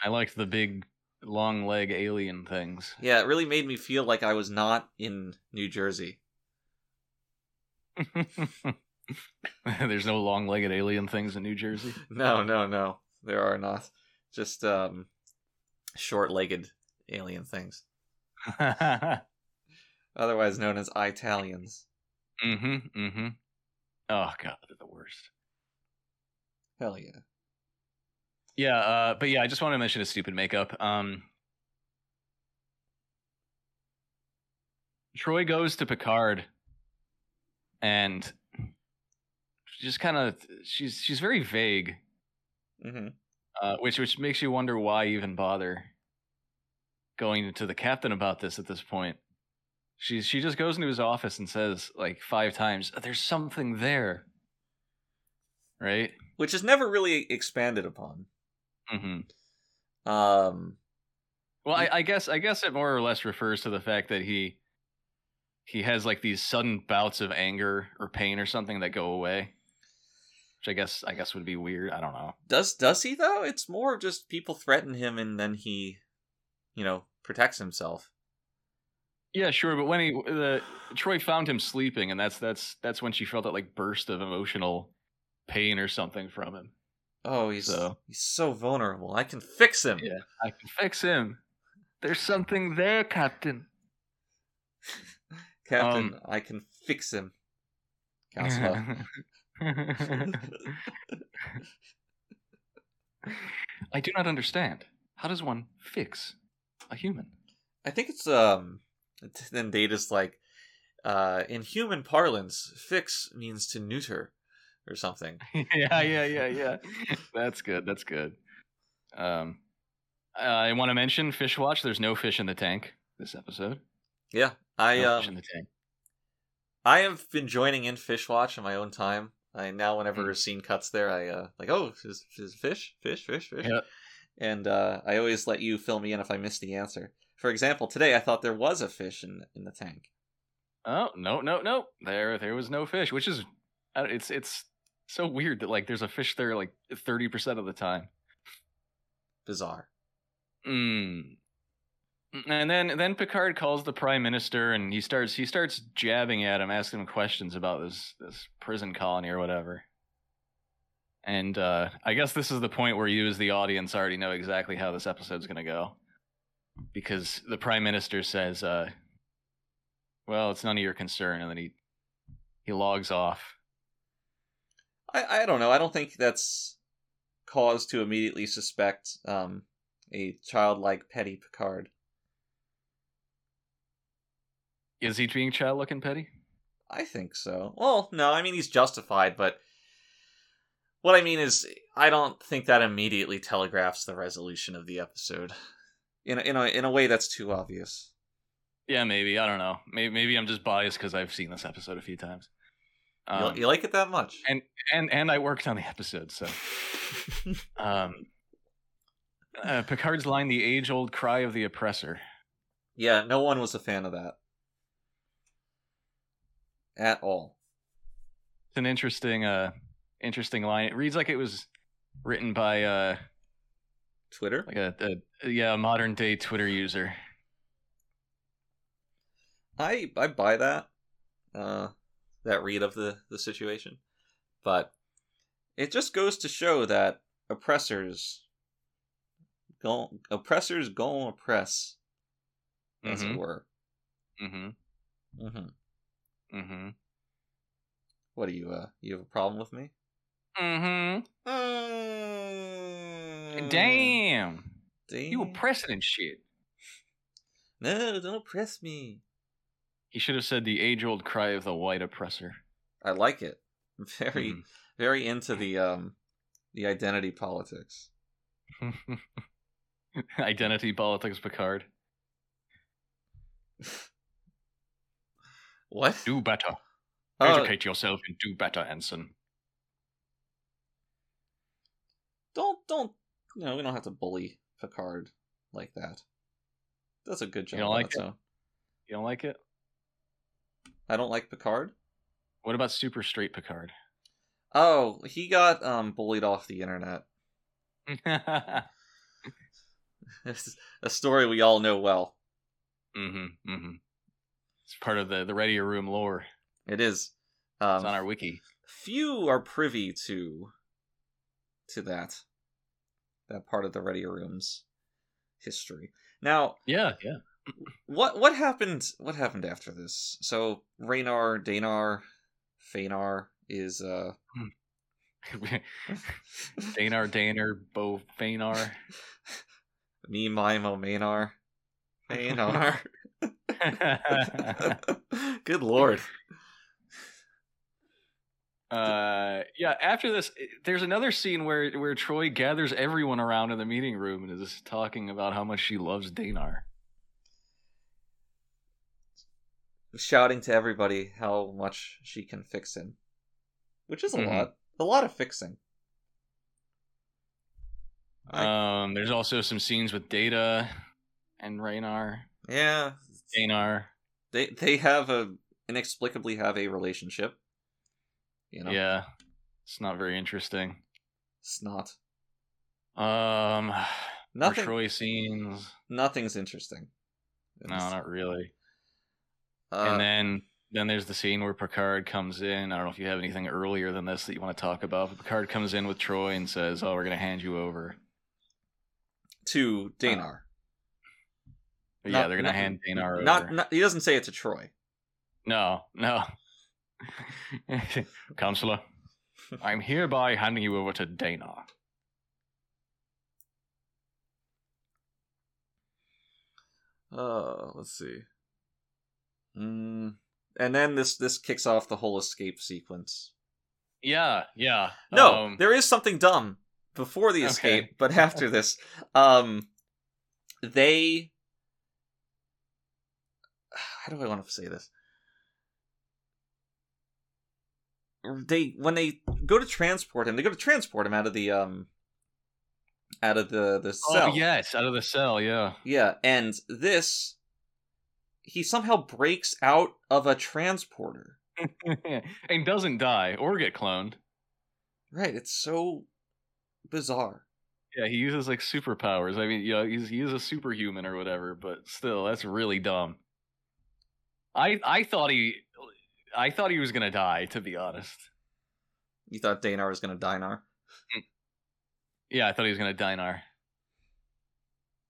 I liked the big long leg alien things. Yeah, it really made me feel like I was not in New Jersey. [LAUGHS] There's no long legged alien things in New Jersey. [LAUGHS] No, no, no. There are not. Just um short-legged alien things, [LAUGHS] otherwise known as Italians. Mm-hmm. Mm-hmm. Oh god, they're the worst. Hell yeah. Yeah, uh, but yeah, I just want to mention his stupid makeup. Um, Troi goes to Picard, and just kind of she's she's very vague, hmm uh, which which makes you wonder why even bother going to the captain about this at this point. She she just goes into his office and says like five times, "There's something there," right? Which is never really expanded upon. Mm-hmm. Um Well, I, I guess I guess it more or less refers to the fact that he he has like these sudden bouts of anger or pain or something that go away. Which I guess I guess would be weird. I don't know. Does does he though? It's more of just people threaten him and then he, you know, protects himself. Yeah, sure, but when he the Troi found him sleeping, and that's that's that's when she felt that like burst of emotional pain or something from him. Oh, he's So- he's so vulnerable. I can fix him. Yeah, I can fix him. There's something there, Captain. [LAUGHS] Captain, Um, I can fix him. [LAUGHS] Counselor. [LAUGHS] I do not understand. How does one fix a human? I think it's um [LAUGHS] then Data's like uh in human parlance, fix means to neuter or something. [LAUGHS] yeah, yeah, yeah, yeah. That's good. That's good. Um, I want to mention Fish Watch. There's no fish in the tank this episode. Yeah. I No um, fish in the tank. I have been joining in Fishwatch in my own time. I now whenever Mm. a scene cuts there, I uh like, oh, is, is fish, fish, fish, fish, Yep. and uh, I always let you fill me in if I miss the answer. For example, today I thought there was a fish in in the tank. Oh no, no, no! There, there was no fish, which is, it's it's so weird that like there's a fish there like thirty percent of the time. Bizarre. Mm. And then then Picard calls the prime minister and he starts he starts jabbing at him, asking him questions about this this prison colony or whatever. And uh, I guess this is the point where you, as the audience, already know exactly how this episode's going to go, because the prime minister says, uh, "Well, it's none of your concern," and then he he logs off. I I don't know. I don't think that's cause to immediately suspect um a childlike petty Picard. Is he being child looking petty? I think so. Well, no, I mean he's justified, but what I mean is I don't think that immediately telegraphs the resolution of the episode. In a, in a in a way that's too obvious. Yeah, maybe. I don't know. Maybe, maybe I'm just biased because I've seen this episode a few times. You- Um, you, like it that much? and and and I worked on the episode, so [LAUGHS] um, uh, Picard's line, "The age-old cry of the oppressor." yeah, no one was a fan of that at all. It's an interesting, uh, interesting line. It reads like it was written by uh, Twitter. like a, a yeah, a modern day Twitter user. I I buy that uh that read of the the situation. But it just goes to show that oppressors go oppressors go oppress as it Mhm. were. Mm-hmm. Mm-hmm. Mm-hmm. What do you uh you have a problem with me? Mm-hmm. Mm, Damn, Damn. you oppressing and shit. No, don't oppress me. He should have said the age-old cry of the white oppressor. I like it. Very Mhm. very into the um the identity politics. [LAUGHS] Identity politics, Picard. [LAUGHS] What? Do better. Oh, Educate yourself and do better, Ensign. don't don't you know we don't have to bully Picard like that. Does a good job. You don't like it? You don't like it? I don't like Picard. What about super straight Picard? Oh, he got um bullied off the internet. [LAUGHS] [LAUGHS] It's a story we all know well. mm-hmm. Mm-hmm. It's part of the the Ready Room lore. It is. It's Um, on our wiki. few are privy to to that that part of the Ready Room's history. Now, Yeah, yeah. what what happened? What happened after this? So Raynar, Danar, Fenar is uh [LAUGHS] Danar, Danar, Bo Fenar. [LAUGHS] me, Mimo, Maynard, [LAUGHS] Maynard. [LAUGHS] Good [LAUGHS] lord. uh, yeah. After this, there's another scene where where Troi gathers everyone around in the meeting room and is talking about how much she loves Danar. Shouting to everybody how much she can fix him. Which is a Mhm. lot. A lot of fixing. I- Um, there's also some scenes with Data and Raynar, yeah. Danar. They they have a inexplicably have a relationship. You know, Yeah, it's not very interesting. It's not. Um, [SIGHS] Nothing. More Troi scenes. Nothing's interesting. No, not really. Uh, and then then there's the scene where Picard comes in. I don't know if you have anything earlier than this that you want to talk about. But Picard comes in with Troi and says, "Oh, we're gonna hand you over." to Danar. But yeah, they're gonna not- hand Danar over. Not, not. He doesn't say it to Troi. No, no. [LAUGHS] Counselor, I'm hereby handing you over to Danar. Uh, let's see. Mm, and then this this kicks off the whole escape sequence. Yeah, yeah. No, um, there is something dumb before the escape, but after this, um, they. [SIGHS] How do I want to say this? They when they go to transport him, they go to transport him out of the um, out of the the cell. Oh yes, out of the cell. Yeah. Yeah, and this he somehow breaks out of a transporter. [LAUGHS] and doesn't die or get cloned. Right, it's so bizarre. Yeah, he uses like superpowers. I mean, you know, he's he's a superhuman or whatever, but still, that's really dumb. I I thought he I thought he was gonna die, to be honest. You thought Danar was gonna Dinar? Yeah, I thought he was gonna Dinar.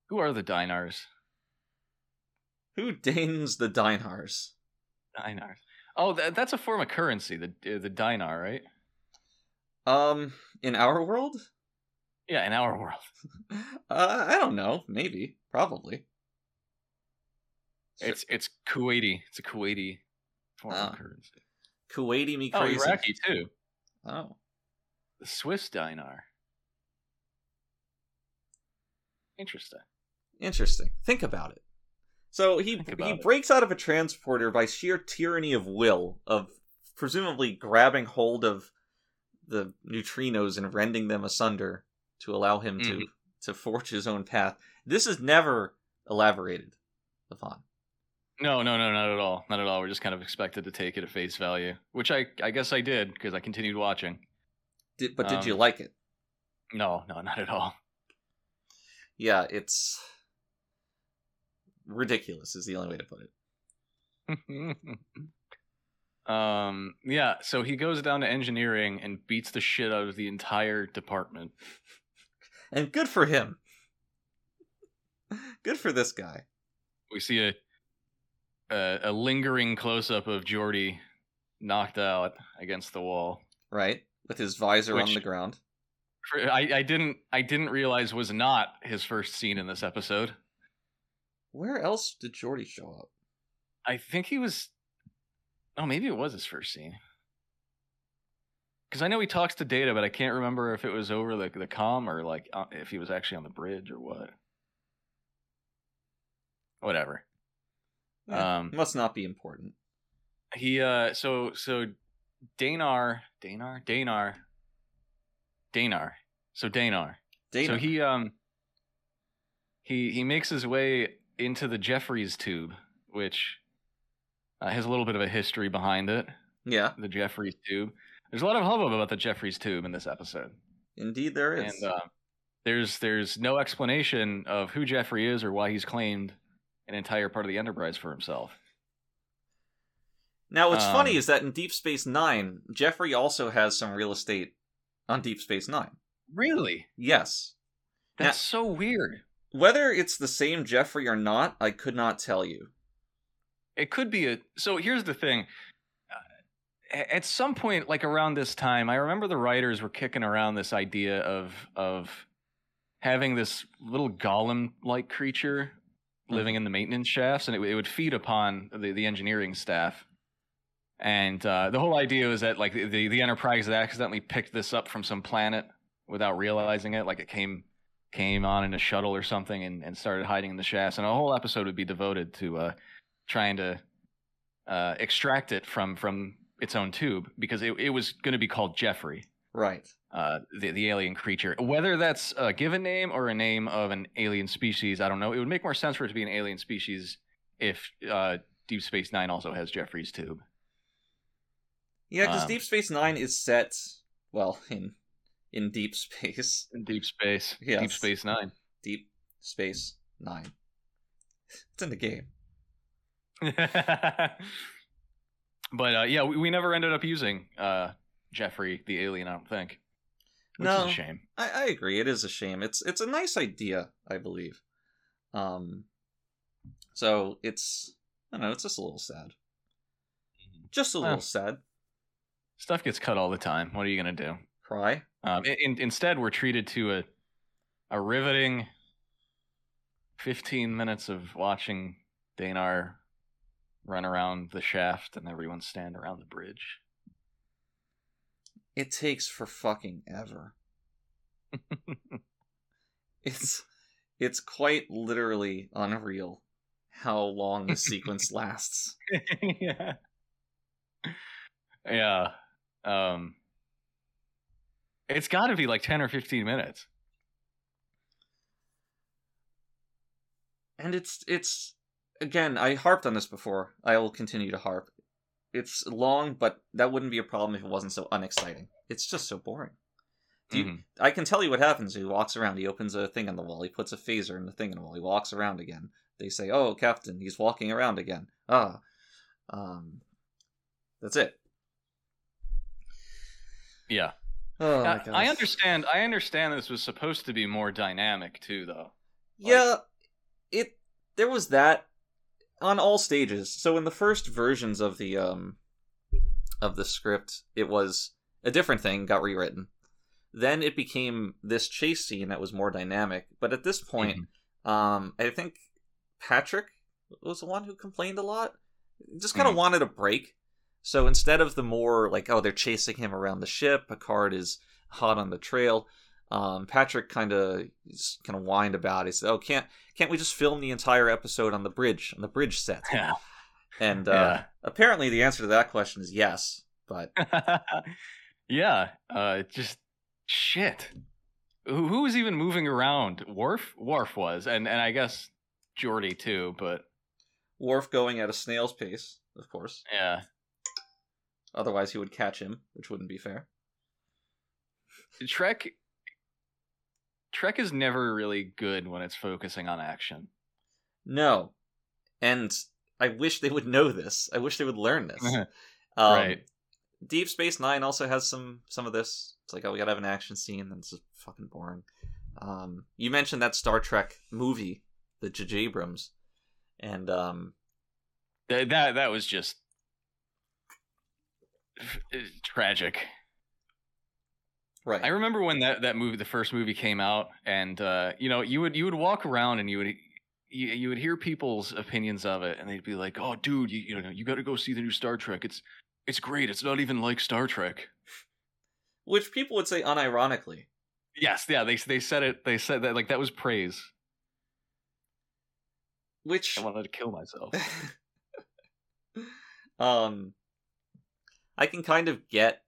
Who are the Dinars? Who deigns the Dinars? Dinars. Oh, that, that's a form of currency. The uh, the dinar, right? Um, in our world? Yeah, in our world. [LAUGHS] Uh, I don't know. Maybe. Probably. It's it's Kuwaiti. It's a Kuwaiti Ah. of currency. Kuwaiti me Oh. Iraqi too. Oh. The Swiss dinar. Interesting. Interesting. Think about it. So he he it. breaks out of a transporter by sheer tyranny of will, of presumably grabbing hold of the neutrinos and rending them asunder to allow him to Mhm. to forge his own path. This is never elaborated upon. No, no, no, not at all. Not at all. We're just kind of expected to take it at face value, which I I guess I did because I continued watching. Did, but did you Um, like it? No, no, not at all. Yeah, it's ridiculous. Is the only way to put it. [LAUGHS] um, yeah. So he goes down to engineering and beats the shit out of the entire department. And good for him. good for this guy. We see a a, a lingering close up of Geordi knocked out against the wall. Right, with his visor on the ground. I, I didn't I didn't realize was not his first scene in this episode. Where else did Geordi show up? I think he was. Oh, maybe it was his first scene. Because I know he talks to Data, but I can't remember if it was over the the com or like uh, if he was actually on the bridge or what. Whatever. Eh, Um, must not be important. He uh so so Danar Danar Danar Danar. So Danar. Dana. So he um he he makes his way into the Jefferies tube, which uh, has a little bit of a history behind it. yeah, The Jefferies tube. There's a lot of hubbub about the Jefferies tube in this episode, indeed there is. and uh, there's there's no explanation of who Jeffrey is or why he's claimed an entire part of the Enterprise for himself. now, what's funny um, is that in Deep Space Nine, Jeffrey also has some real estate on Deep Space Nine. Really? Yes. That's so weird. Whether it's the same Jeffrey or not, I could not tell you. It could be a. So here's the thing. Uh, At some point, like around this time, I remember the writers were kicking around this idea of of having this little golem-like creature living in the maintenance shafts, and it, it would feed upon the, the engineering staff. And uh, the whole idea was that like the, the the Enterprise had accidentally picked this up from some planet without realizing it, like it came came on in a shuttle or something and, and started hiding in the shafts. And a whole episode would be devoted to uh, trying to uh, extract it from from its own tube because it, it was going to be called Jeffrey, Right. uh, the the alien creature. Whether that's a given name or a name of an alien species, I don't know. It would make more sense for it to be an alien species if uh, Deep Space Nine also has Jeffrey's tube. Yeah, because Um, Deep Space Nine is set well in in deep space. In Deep Space. Yes. Deep Space Nine. Deep Space Nine. It's in the game. [LAUGHS] but uh, yeah, we, we never ended up using uh, Jeffrey the alien. I don't think. Which No. is a shame. I, I agree. It is a shame. It's it's a nice idea, I believe. Um, so it's I don't know. It's just a little sad. Just a little Well. sad. Stuff gets cut all the time. What are you gonna do? Cry. Um, in, in- instead, we're treated to a a riveting fifteen minutes of watching Danar run around the shaft and everyone stand around the bridge. It takes for fucking ever. [LAUGHS] It's it's quite literally unreal how long the sequence [LAUGHS] lasts. yeah. Yeah. Um it's got to be like 10 or 15 minutes. And it's it's again, I harped on this before. I will continue to harp. It's long, but that wouldn't be a problem if it wasn't so unexciting. It's just so boring. You, Mhm. I can tell you what happens. He walks around. He opens a thing on the wall. He puts a phaser in the thing on the wall. He walks around again. They say, "Oh, Captain, he's walking around again." Ah, um, that's it. Yeah. Oh. I understand I understand this was supposed to be more dynamic too though. Yeah, it there was that on all stages. So in the first versions of the um of the script, it was a different thing, got rewritten. Then it became this chase scene that was more dynamic. But at this point, um, I think Patrick was the one who complained a lot. Just kind of Mhm. wanted a break. So instead of the more like, oh, they're chasing him around the ship, Picard is hot on the trail. Um, Patrick kind of kind of whined about. It. He said, "Oh, can't can't we just film the entire episode on the bridge on the bridge set?" [LAUGHS] Yeah. And uh, Yeah. apparently, the answer to that question is yes. But [LAUGHS] yeah, uh just shit. Who, who was even moving around? Worf? Worf was, and and I guess Geordi too, but Worf going at a snail's pace, of course. yeah. Otherwise, he would catch him, which wouldn't be fair. Trek Trek is never really good when it's focusing on action. No, and I wish they would know this. I wish they would learn this. [LAUGHS] um, Right. Deep Space Nine also has some some of this. It's like, oh, we gotta have an action scene, and it's just fucking boring. Um, you mentioned that Star Trek movie, the J.J. Abrams, and um, Th- that that was just tragic. Right, I remember when that, that movie, the first movie came out, and uh, you know, you would you would walk around and you would you, you would hear people's opinions of it, and they'd be like, "Oh, dude, you, you know, you got to go see the new Star Trek. It's it's great. It's not even like Star Trek." which people would say unironically. Yes, yeah, they they said it. They said that like that was praise. Which I wanted to kill myself. [LAUGHS] um I can kind of get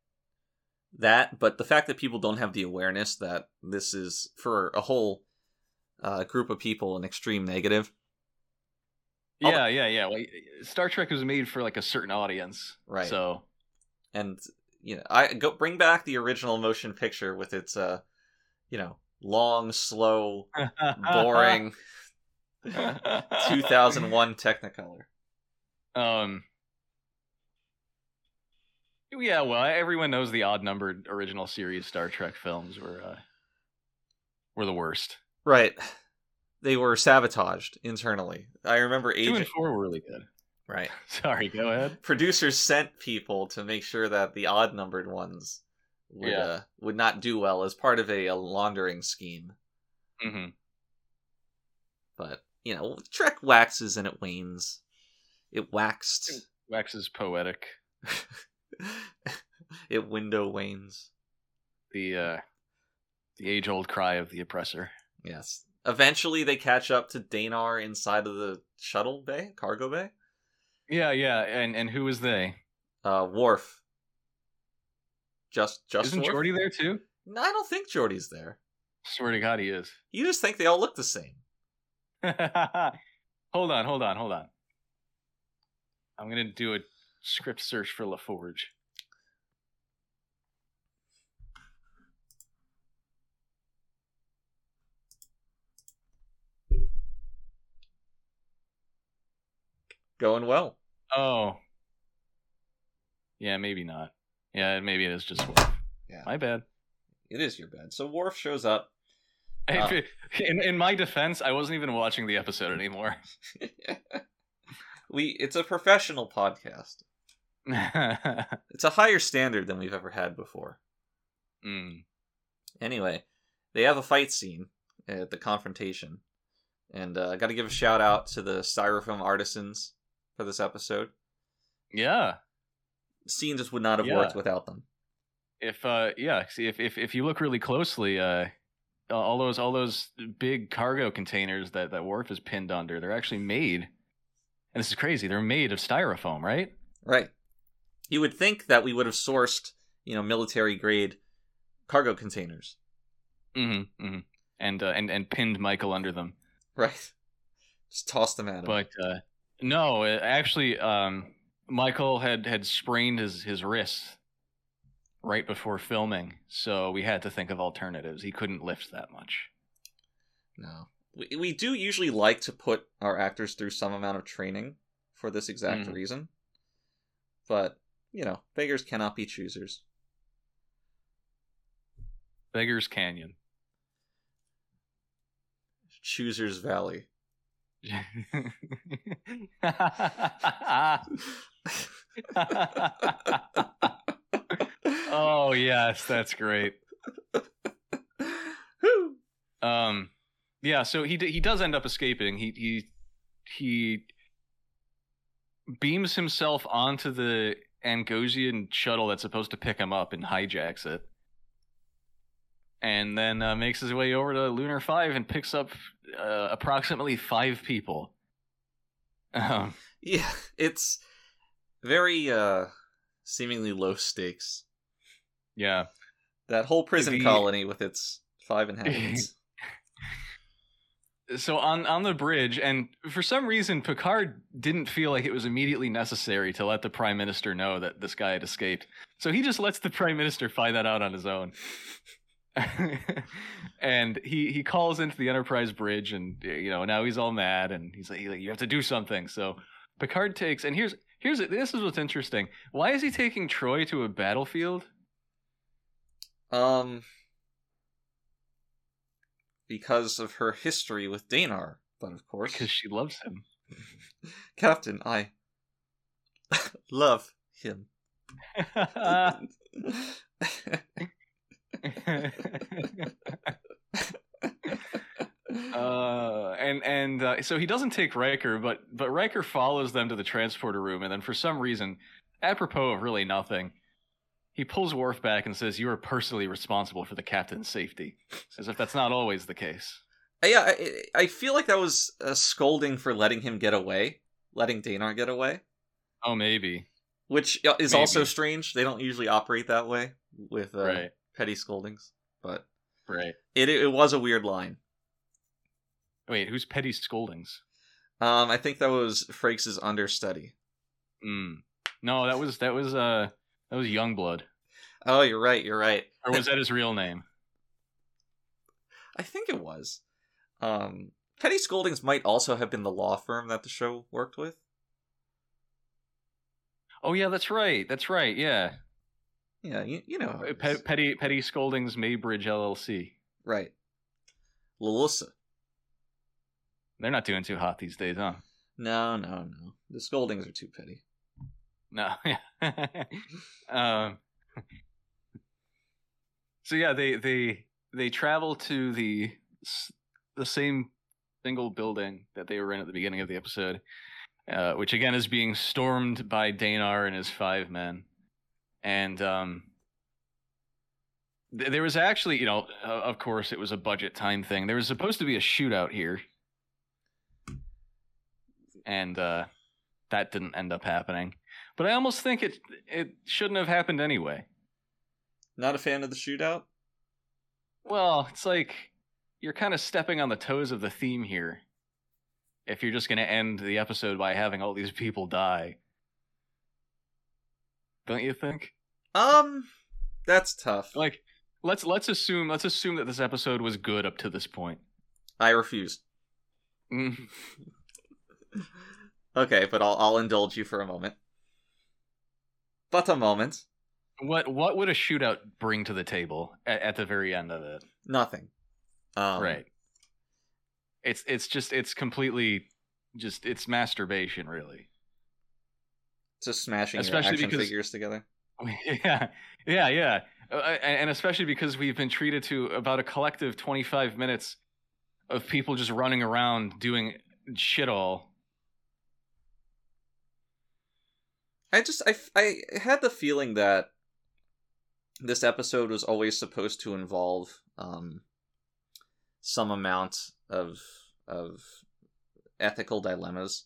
that, but the fact that people don't have the awareness that this is for a whole uh, group of people an extreme negative. Yeah, yeah, yeah. Star Trek was made for like a certain audience, Right. So And you know, I go bring back the original motion picture with its uh you know, long, slow, [LAUGHS] boring [LAUGHS] 2001 Technicolor. Um. Yeah, well, everyone knows the odd-numbered original series Star Trek films were uh, were the worst. Right. They were sabotaged internally. I remember Two agent and four were really good. right. [LAUGHS] Sorry, go ahead. producers sent people to make sure that the odd numbered ones would Yeah. uh, would not do well as part of a, a laundering scheme. Mm-hmm. But you know, Trek waxes and it wanes. It waxed. Wax is poetic. [LAUGHS] [LAUGHS] it window wanes. The uh, the age-old cry of the oppressor. Yes. Eventually, they catch up to Danar inside of the shuttle bay, cargo bay. Yeah, yeah, and and who is they? Uh, Worf. Just, just Isn't Worf? Geordi there too? No, I don't think Geordi's there. Swear to God, he is. You just think they all look the same. [LAUGHS] hold on, hold on, hold on. I'm gonna do a script search for LaForge. Going well. Oh. Yeah, maybe not. Yeah, maybe it is just Worf. Yeah. My bad. It is your bad. So Worf shows up. [LAUGHS] Uh. in in my defense, I wasn't even watching the episode anymore. [LAUGHS] we it's a professional podcast. [LAUGHS] It's a higher standard than we've ever had before. mm. Anyway, they have a fight scene at the confrontation. And uh, I got to give a shout out to the styrofoam artisans for this episode. Yeah. Scene just would not have Yeah. worked without them. If uh yeah, see if if if you look really closely, uh all those all those big cargo containers that that Worf is pinned under, they're actually made and this is crazy, they're made of styrofoam, right? Right. You would think that we would have sourced, you know, military grade cargo containers. Mm-hmm. mm-hmm. And uh, and and pinned Michael under them. Right. Just toss them at him. But uh no, uh, actually um Michael had had sprained his his wrist right before filming, so we had to think of alternatives. He couldn't lift that much. No. We, we do usually like to put our actors through some amount of training for this exact Mhm. reason. But, you know, beggars cannot be choosers. Beggar's Canyon. Choosers Valley. [LAUGHS] oh yes, that's great. Um, yeah. So he d- he does end up escaping. He he he beams himself onto the Angosian shuttle that's supposed to pick him up and hijacks it, and then uh, makes his way over to Lunar Five and picks up uh, approximately five people. Um, Yeah, it's very uh seemingly low stakes. yeah. That whole prison The- colony with its five inhabitants. [LAUGHS] so on on the bridge and for some reason picard didn't feel like it was immediately necessary to let the prime minister know that this guy had escaped. So he just lets the prime minister find that out on his own. [LAUGHS] And he he calls into the enterprise bridge and you know now he's all mad and he's like, he's like you have to do something. So picard takes and here's here's this is what's interesting. Why is he taking troi to a battlefield? Um because of her history with Danar, but of course because she loves him [LAUGHS] Captain, I [LAUGHS] love him. [LAUGHS] uh, and and uh, so he doesn't take Riker, but but Riker follows them to the transporter room, and then for some reason, apropos of really nothing, he pulls Worf back and says, "You are personally responsible for the captain's safety," as if that's not always the case. yeah, I, I feel like that was a scolding for letting him get away, letting Danar get away, Oh, maybe which uh, is also strange. They don't usually operate that way with uh, right, petty scoldings, but right. it it was a weird line. Wait, who's petty scoldings? Um, I think that was Frakes' understudy. Mm. No, that was that was uh that was Youngblood, Oh, you're right. You're right. or was that his real name? I think it was. Um, Petty Scoldings might also have been the law firm that the show worked with. Oh yeah, that's right. That's right. Yeah, Yeah, you, you know. Pe- petty petty scoldings Maybridge LLC. Right. Lalissa. They're not doing too hot these days, huh? No, no, no. The Scoldings are too petty. No. [LAUGHS] um, so yeah, they they they travel to the the same single building that they were in at the beginning of the episode, uh, which again is being stormed by Danar and his five men, and um, th- there was actually, you know, uh, of course, it was a budget time thing. There was supposed to be a shootout here, and uh, that didn't end up happening. But I almost think it it shouldn't have happened anyway. Not a fan of the shootout? Well, it's like you're kind of stepping on the toes of the theme here. If you're just going to end the episode by having all these people die, Don't you think? Um, that's tough. Like, let's let's assume let's assume that this episode was good up to this point. I refuse. Mm. [LAUGHS] Okay, but I'll I'll indulge you for a moment. But a moment, What what would a shootout bring to the table at, at the very end of it? nothing. Um, right. It's it's just it's completely just it's masturbation really. Just smashing Especially action because- figures together. [LAUGHS] yeah, yeah, yeah, uh, and, especially because we've been treated to about a collective twenty five minutes of people just running around doing shit all. I just I I had the feeling that this episode was always supposed to involve um some amount of of ethical dilemmas.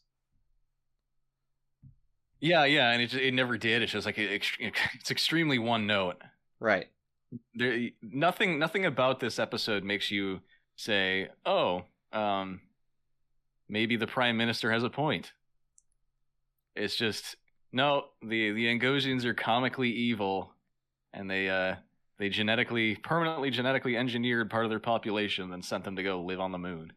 Yeah, yeah, and it it never did. It's just like it, [LAUGHS] it's extremely one note. Right. There, nothing, nothing about this episode makes you say, "Oh, um, maybe the prime minister has a point." It's just no. the The Angosians are comically evil, and they uh they genetically, permanently genetically engineered part of their population, and sent them to go live on the moon.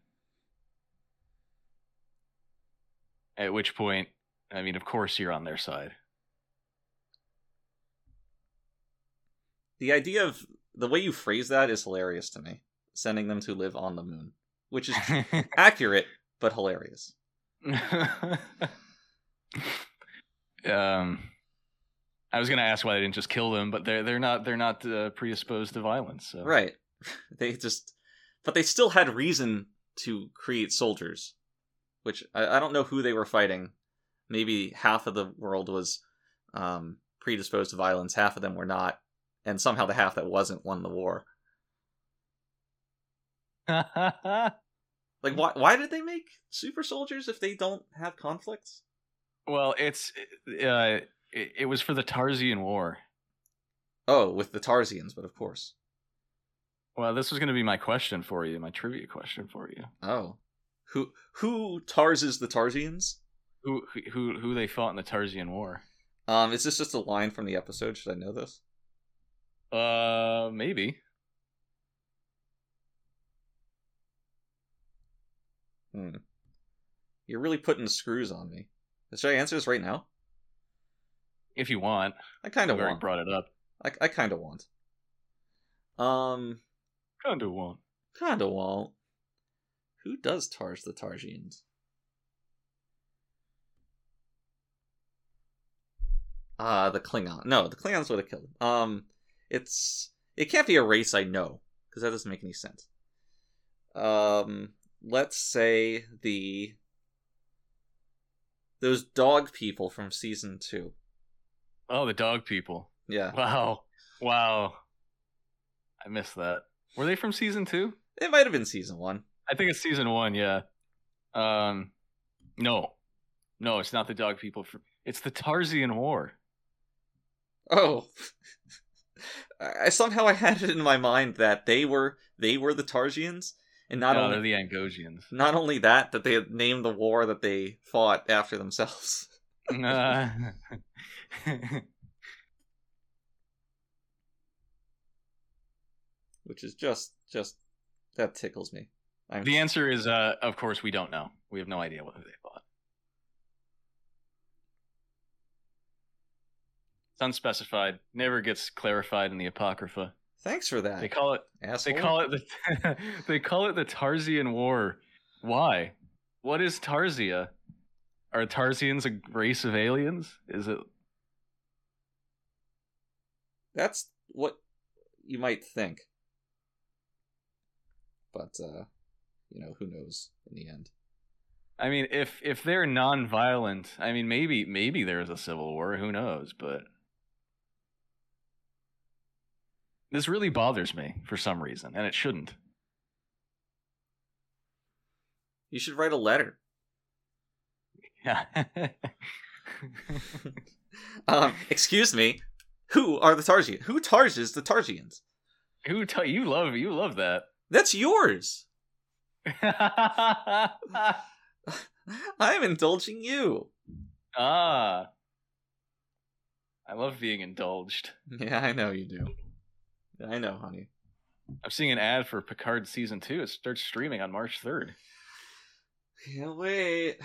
At which point, I mean, of course, you're on their side. The idea of the way you phrase that is hilarious to me. Sending them to live on the moon, which is [LAUGHS] accurate but hilarious. [LAUGHS] um, I was gonna ask why they didn't just kill them, but they're they're not they're not uh, predisposed to violence. So. Right. [LAUGHS] They just, but they still had reason to create soldiers, which I, I don't know who they were fighting. Maybe half of the world was um, predisposed to violence, half of them were not, and somehow the half that wasn't won the war. [LAUGHS] Like, why? Why did they make super soldiers if they don't have conflicts? Well, it's uh, it, it was for the Tarsian War. Oh, with the Tarsians, but of course. Well, this was going to be my question for you, my trivia question for you. Oh, who who Tarses the Tarsians? Who who who they fought in the Tarsian War? Um, is this just a line from the episode? Should I know this? Uh, maybe. Hmm. You're really putting screws on me. Should I answer this right now? If you want, I kind of want. brought it up. I, I kind of want. Um, Kind of want. kind of want. Who does Tars the Tarsians? Uh, the Klingon. No, the Klingons would have killed him. Um, it's it can't be a race I know because that doesn't make any sense. Um, let's say the those dog people from season two. Oh, the dog people. Yeah, Wow. Wow. I missed that. Were they from season two? it might have been season one. I think it's season one, yeah. Um no. No, it's not the dog people from it's the Tarsian War. Oh, [LAUGHS] I somehow I had it in my mind that they were they were the Tarsians, and not no, only the Angosians. not only that that they named the war that they fought after themselves. Uh, [LAUGHS] which is just just that tickles me. I'm the answer is uh of course we don't know. We have no idea what they fought. It's unspecified. Never gets clarified in the Apocrypha. Thanks for that. They call it asshole. They call it the [LAUGHS] they call it the Tarsian War. Why? What is Tarsia? Are Tarsians a race of aliens? Is it? That's what you might think, but uh, you know who knows in the end. I mean, if if they're non-violent, I mean, maybe maybe there's a civil war. Who knows? But this really bothers me for some reason, and it shouldn't. You should write a letter. Yeah. [LAUGHS] [LAUGHS] Um, excuse me. Who are the Tarsians? Who Tarses the Tarsians? Who tell you love you love that? That's yours. [LAUGHS] I'm indulging you. Ah. I love being indulged. Yeah, I know you do. I know, honey. I'm seeing an ad for Picard season two. It starts streaming on March 3rd. Can't wait.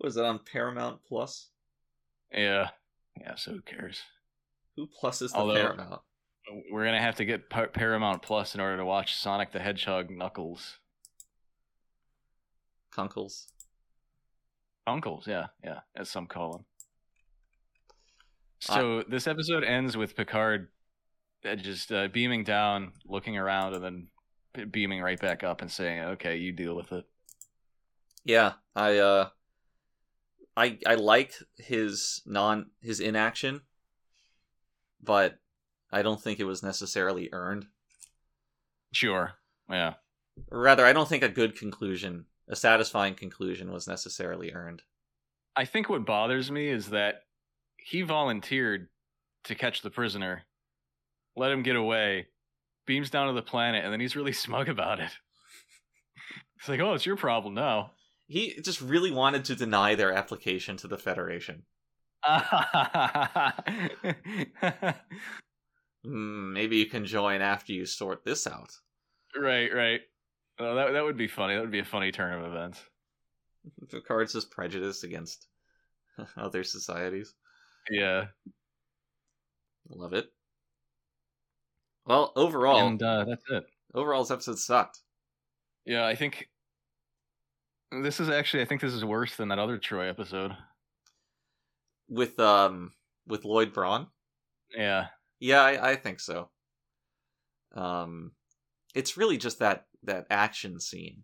Was that on Paramount Plus? Yeah. Yeah, so who cares? Who pluses the Although- Paramount? We're going to have to get Pa- Paramount Plus in order to watch Sonic the Hedgehog Knuckles. Kunkles. Uncles, yeah, yeah, as some call them. So this episode ends with Picard just uh, beaming down, looking around, and then beaming right back up and saying, "Okay, you deal with it." Yeah, I uh I I like his non his inaction, but I don't think it was necessarily earned. Sure. Yeah. Or rather, I don't think a good conclusion, a satisfying conclusion was necessarily earned. I think what bothers me is that he volunteered to catch the prisoner, let him get away, beams down to the planet, and then he's really [LAUGHS] smug about it. It's like, oh, it's your problem now. He just really wanted to deny their application to the Federation. [LAUGHS] Hmm, maybe you can join after you sort this out. right, right. Well, that that would be funny. That would be a funny turn of events. [LAUGHS] Picard's just prejudice against other societies. Yeah. Love it. Well, overall, And uh, that's it. overall, this episode sucked. Yeah, I think this is actually. I think this is worse than that other Troi episode. With um, with Lloyd Braun. Yeah. Yeah, I, I think so. Um, it's really just that that action scene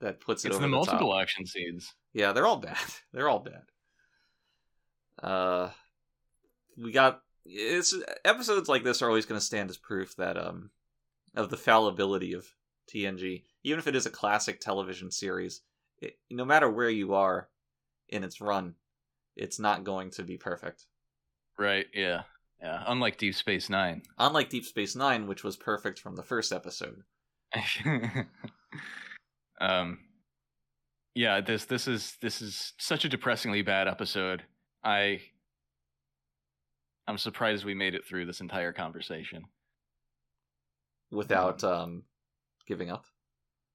that puts it It's over the the multiple top. action scenes. Yeah, they're all bad. [LAUGHS] They're all bad. Uh, we got it's episodes like this are always going to stand as proof that um of the fallibility of TNG, even if it is a classic television series. It, no matter where you are in its run, it's not going to be perfect. Right. Yeah. Yeah. Unlike Deep Space Nine. Unlike Deep Space Nine, which was perfect from the first episode. [LAUGHS] um. Yeah. This this is this is such a depressingly bad episode. I. I'm surprised we made it through this entire conversation. without um giving up.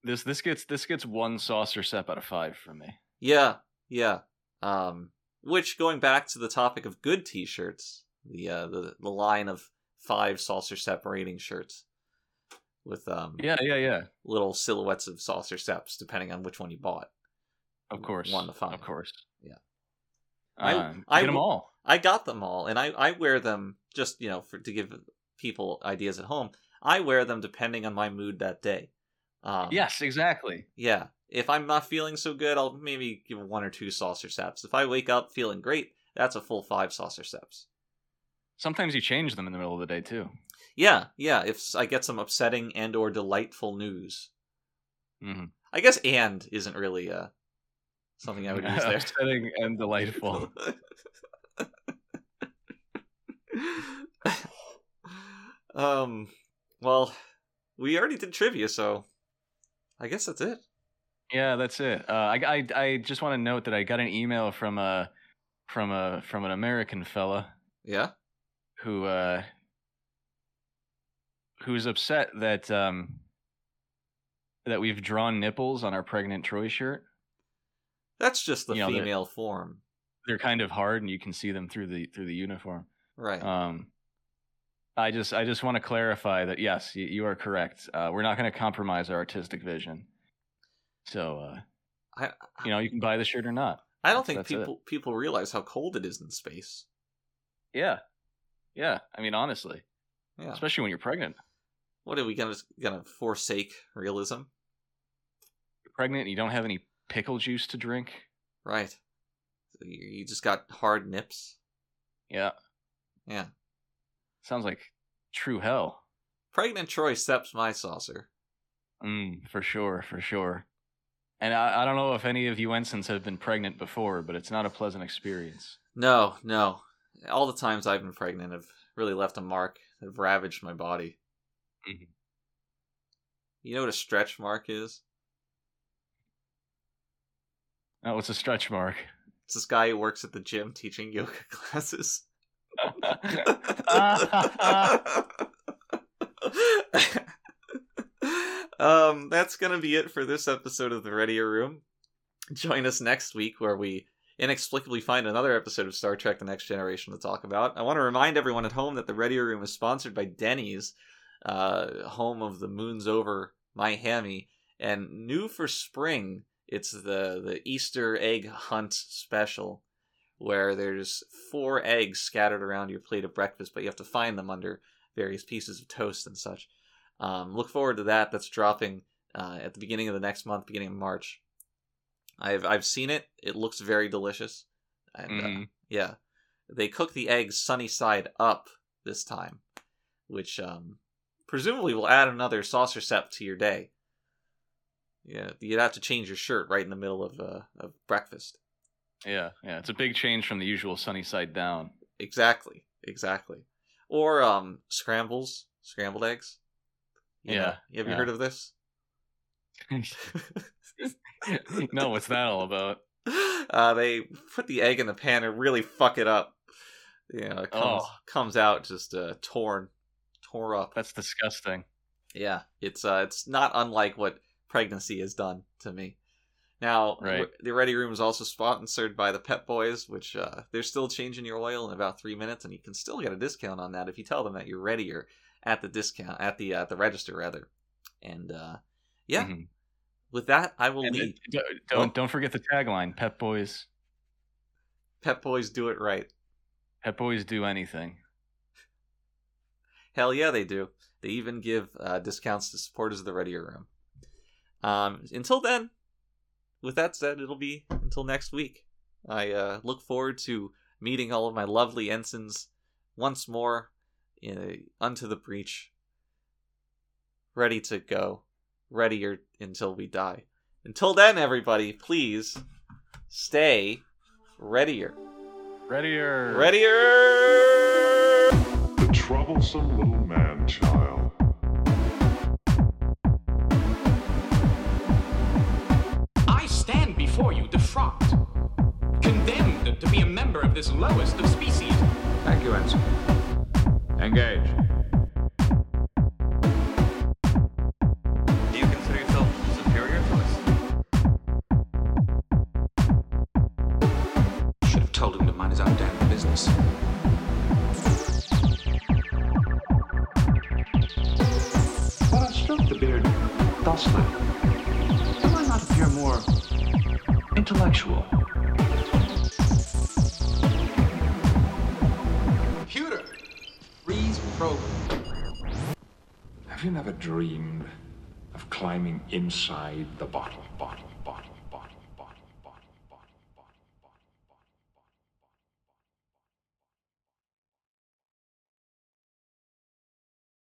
This this gets this gets one saucer sep out of five from me. Yeah, yeah. Um which going back to the topic of good t-shirts, the uh the, the line of five saucer separating shirts with um Yeah. Yeah. Yeah. little silhouettes of saucer seps depending on which one you bought. Of course. One to five. Of course. Yeah. I, I- get I them all. I got them all and I I wear them just, you know, for to give people ideas at home. I wear them depending on my mood that day. Um yes. Exactly. Yeah. If I'm not feeling so good, I'll maybe give one or two saucer seps. If I wake up feeling great, that's a full five saucer seps. Sometimes you change them in the middle of the day too. Yeah, yeah. If I get some upsetting and or delightful news, Mm-hmm. I guess "and" isn't really uh something I would use there. [LAUGHS] Upsetting and delightful. [LAUGHS] [LAUGHS] um. Well, we already did trivia, so I guess that's it. Yeah, that's it. Uh, I, I I just want to note that I got an email from a from a from an American fella Yeah. who uh who's upset that um that we've drawn nipples on our pregnant Troi shirt. That's just the You know, they're- female form, They're kind of hard and you can see them through the through the uniform. Right? Um I just I just want to clarify that yes, you, you are correct. Uh, we're not going to compromise our artistic vision. So uh I you know, you can buy the shirt or not. I don't That's- think that's it. people people realize how cold it is in space. Yeah. Yeah, I mean honestly, Yeah. especially when you're pregnant. What are we gonna gonna forsake realism? You're pregnant and you don't have any pickle juice to drink. Right. So you, you just got hard nips. Yeah. Yeah. Sounds like true hell. Pregnant Troi steps my saucer. Mm, for sure, for sure. And I, I don't know if any of you ensigns have been pregnant before, but it's not a pleasant experience. No, no. All the times I've been pregnant have really left a mark. Have ravaged my body. Mhm. You know what a stretch mark is? Oh, it's a stretch mark. It's this guy who works at the gym teaching yoga [LAUGHS] classes. [LAUGHS] um, that's gonna be it for this episode of the Readier Room. Join us next week where we inexplicably find another episode of Star Trek: The Next Generation to talk about. I want to remind everyone at home that the Readier Room is sponsored by Denny's, uh, home of the Moon's Over Miami, and new for spring. It's the the Easter egg hunt special, where there's four eggs scattered around your plate of breakfast, but you have to find them under various pieces of toast and such. Um, look forward to that. That's dropping uh, at the beginning of the next month, beginning of March. I've I've seen it. It looks very delicious, and uh, Mhm. yeah, they cook the eggs sunny side up this time, which um, presumably will add another saucer sep to your day. Yeah, you'd have to change your shirt right in the middle of uh, of breakfast. Yeah, yeah. It's a big change from the usual sunny side down. Exactly, exactly. Or um, scrambles, scrambled eggs. You know, Yeah, have you yeah. heard of this? [LAUGHS] no, what's that all about? [LAUGHS] uh, they put the egg in the pan and really fuck it up. You know, it comes Oh. comes out just uh, torn, tore up. That's disgusting. Yeah, it's uh, it's not unlike what pregnancy has done to me. Now, Right. the Ready Room is also sponsored by the Pep Boys, which uh, they're still changing your oil in about three minutes, and you can still get a discount on that if you tell them that you're readier at the discount at the at the register rather. And uh, yeah, Mhm. with that, I will And leave. it- don't don't, Oh. don't forget the tagline: "Pep boys, Pep Boys do it right. pep boys do anything." Hell yeah, they do. They even give uh, discounts to supporters of the Readier Room. Um, until then, with that said, it'll be until next week. I uh, look forward to meeting all of my lovely ensigns once more in, unto the breach, ready to go, readier until we die. Until then, everybody, please stay readier. Readier. Readier! The troublesome little of this lowest of species. Thank you, Ensign. Engage. Do you consider yourself superior to us? Should have told him to mind his own damn business. But I stroked the beard thusly. Do I not appear more intellectual? Have you never dreamed of climbing inside the bottle?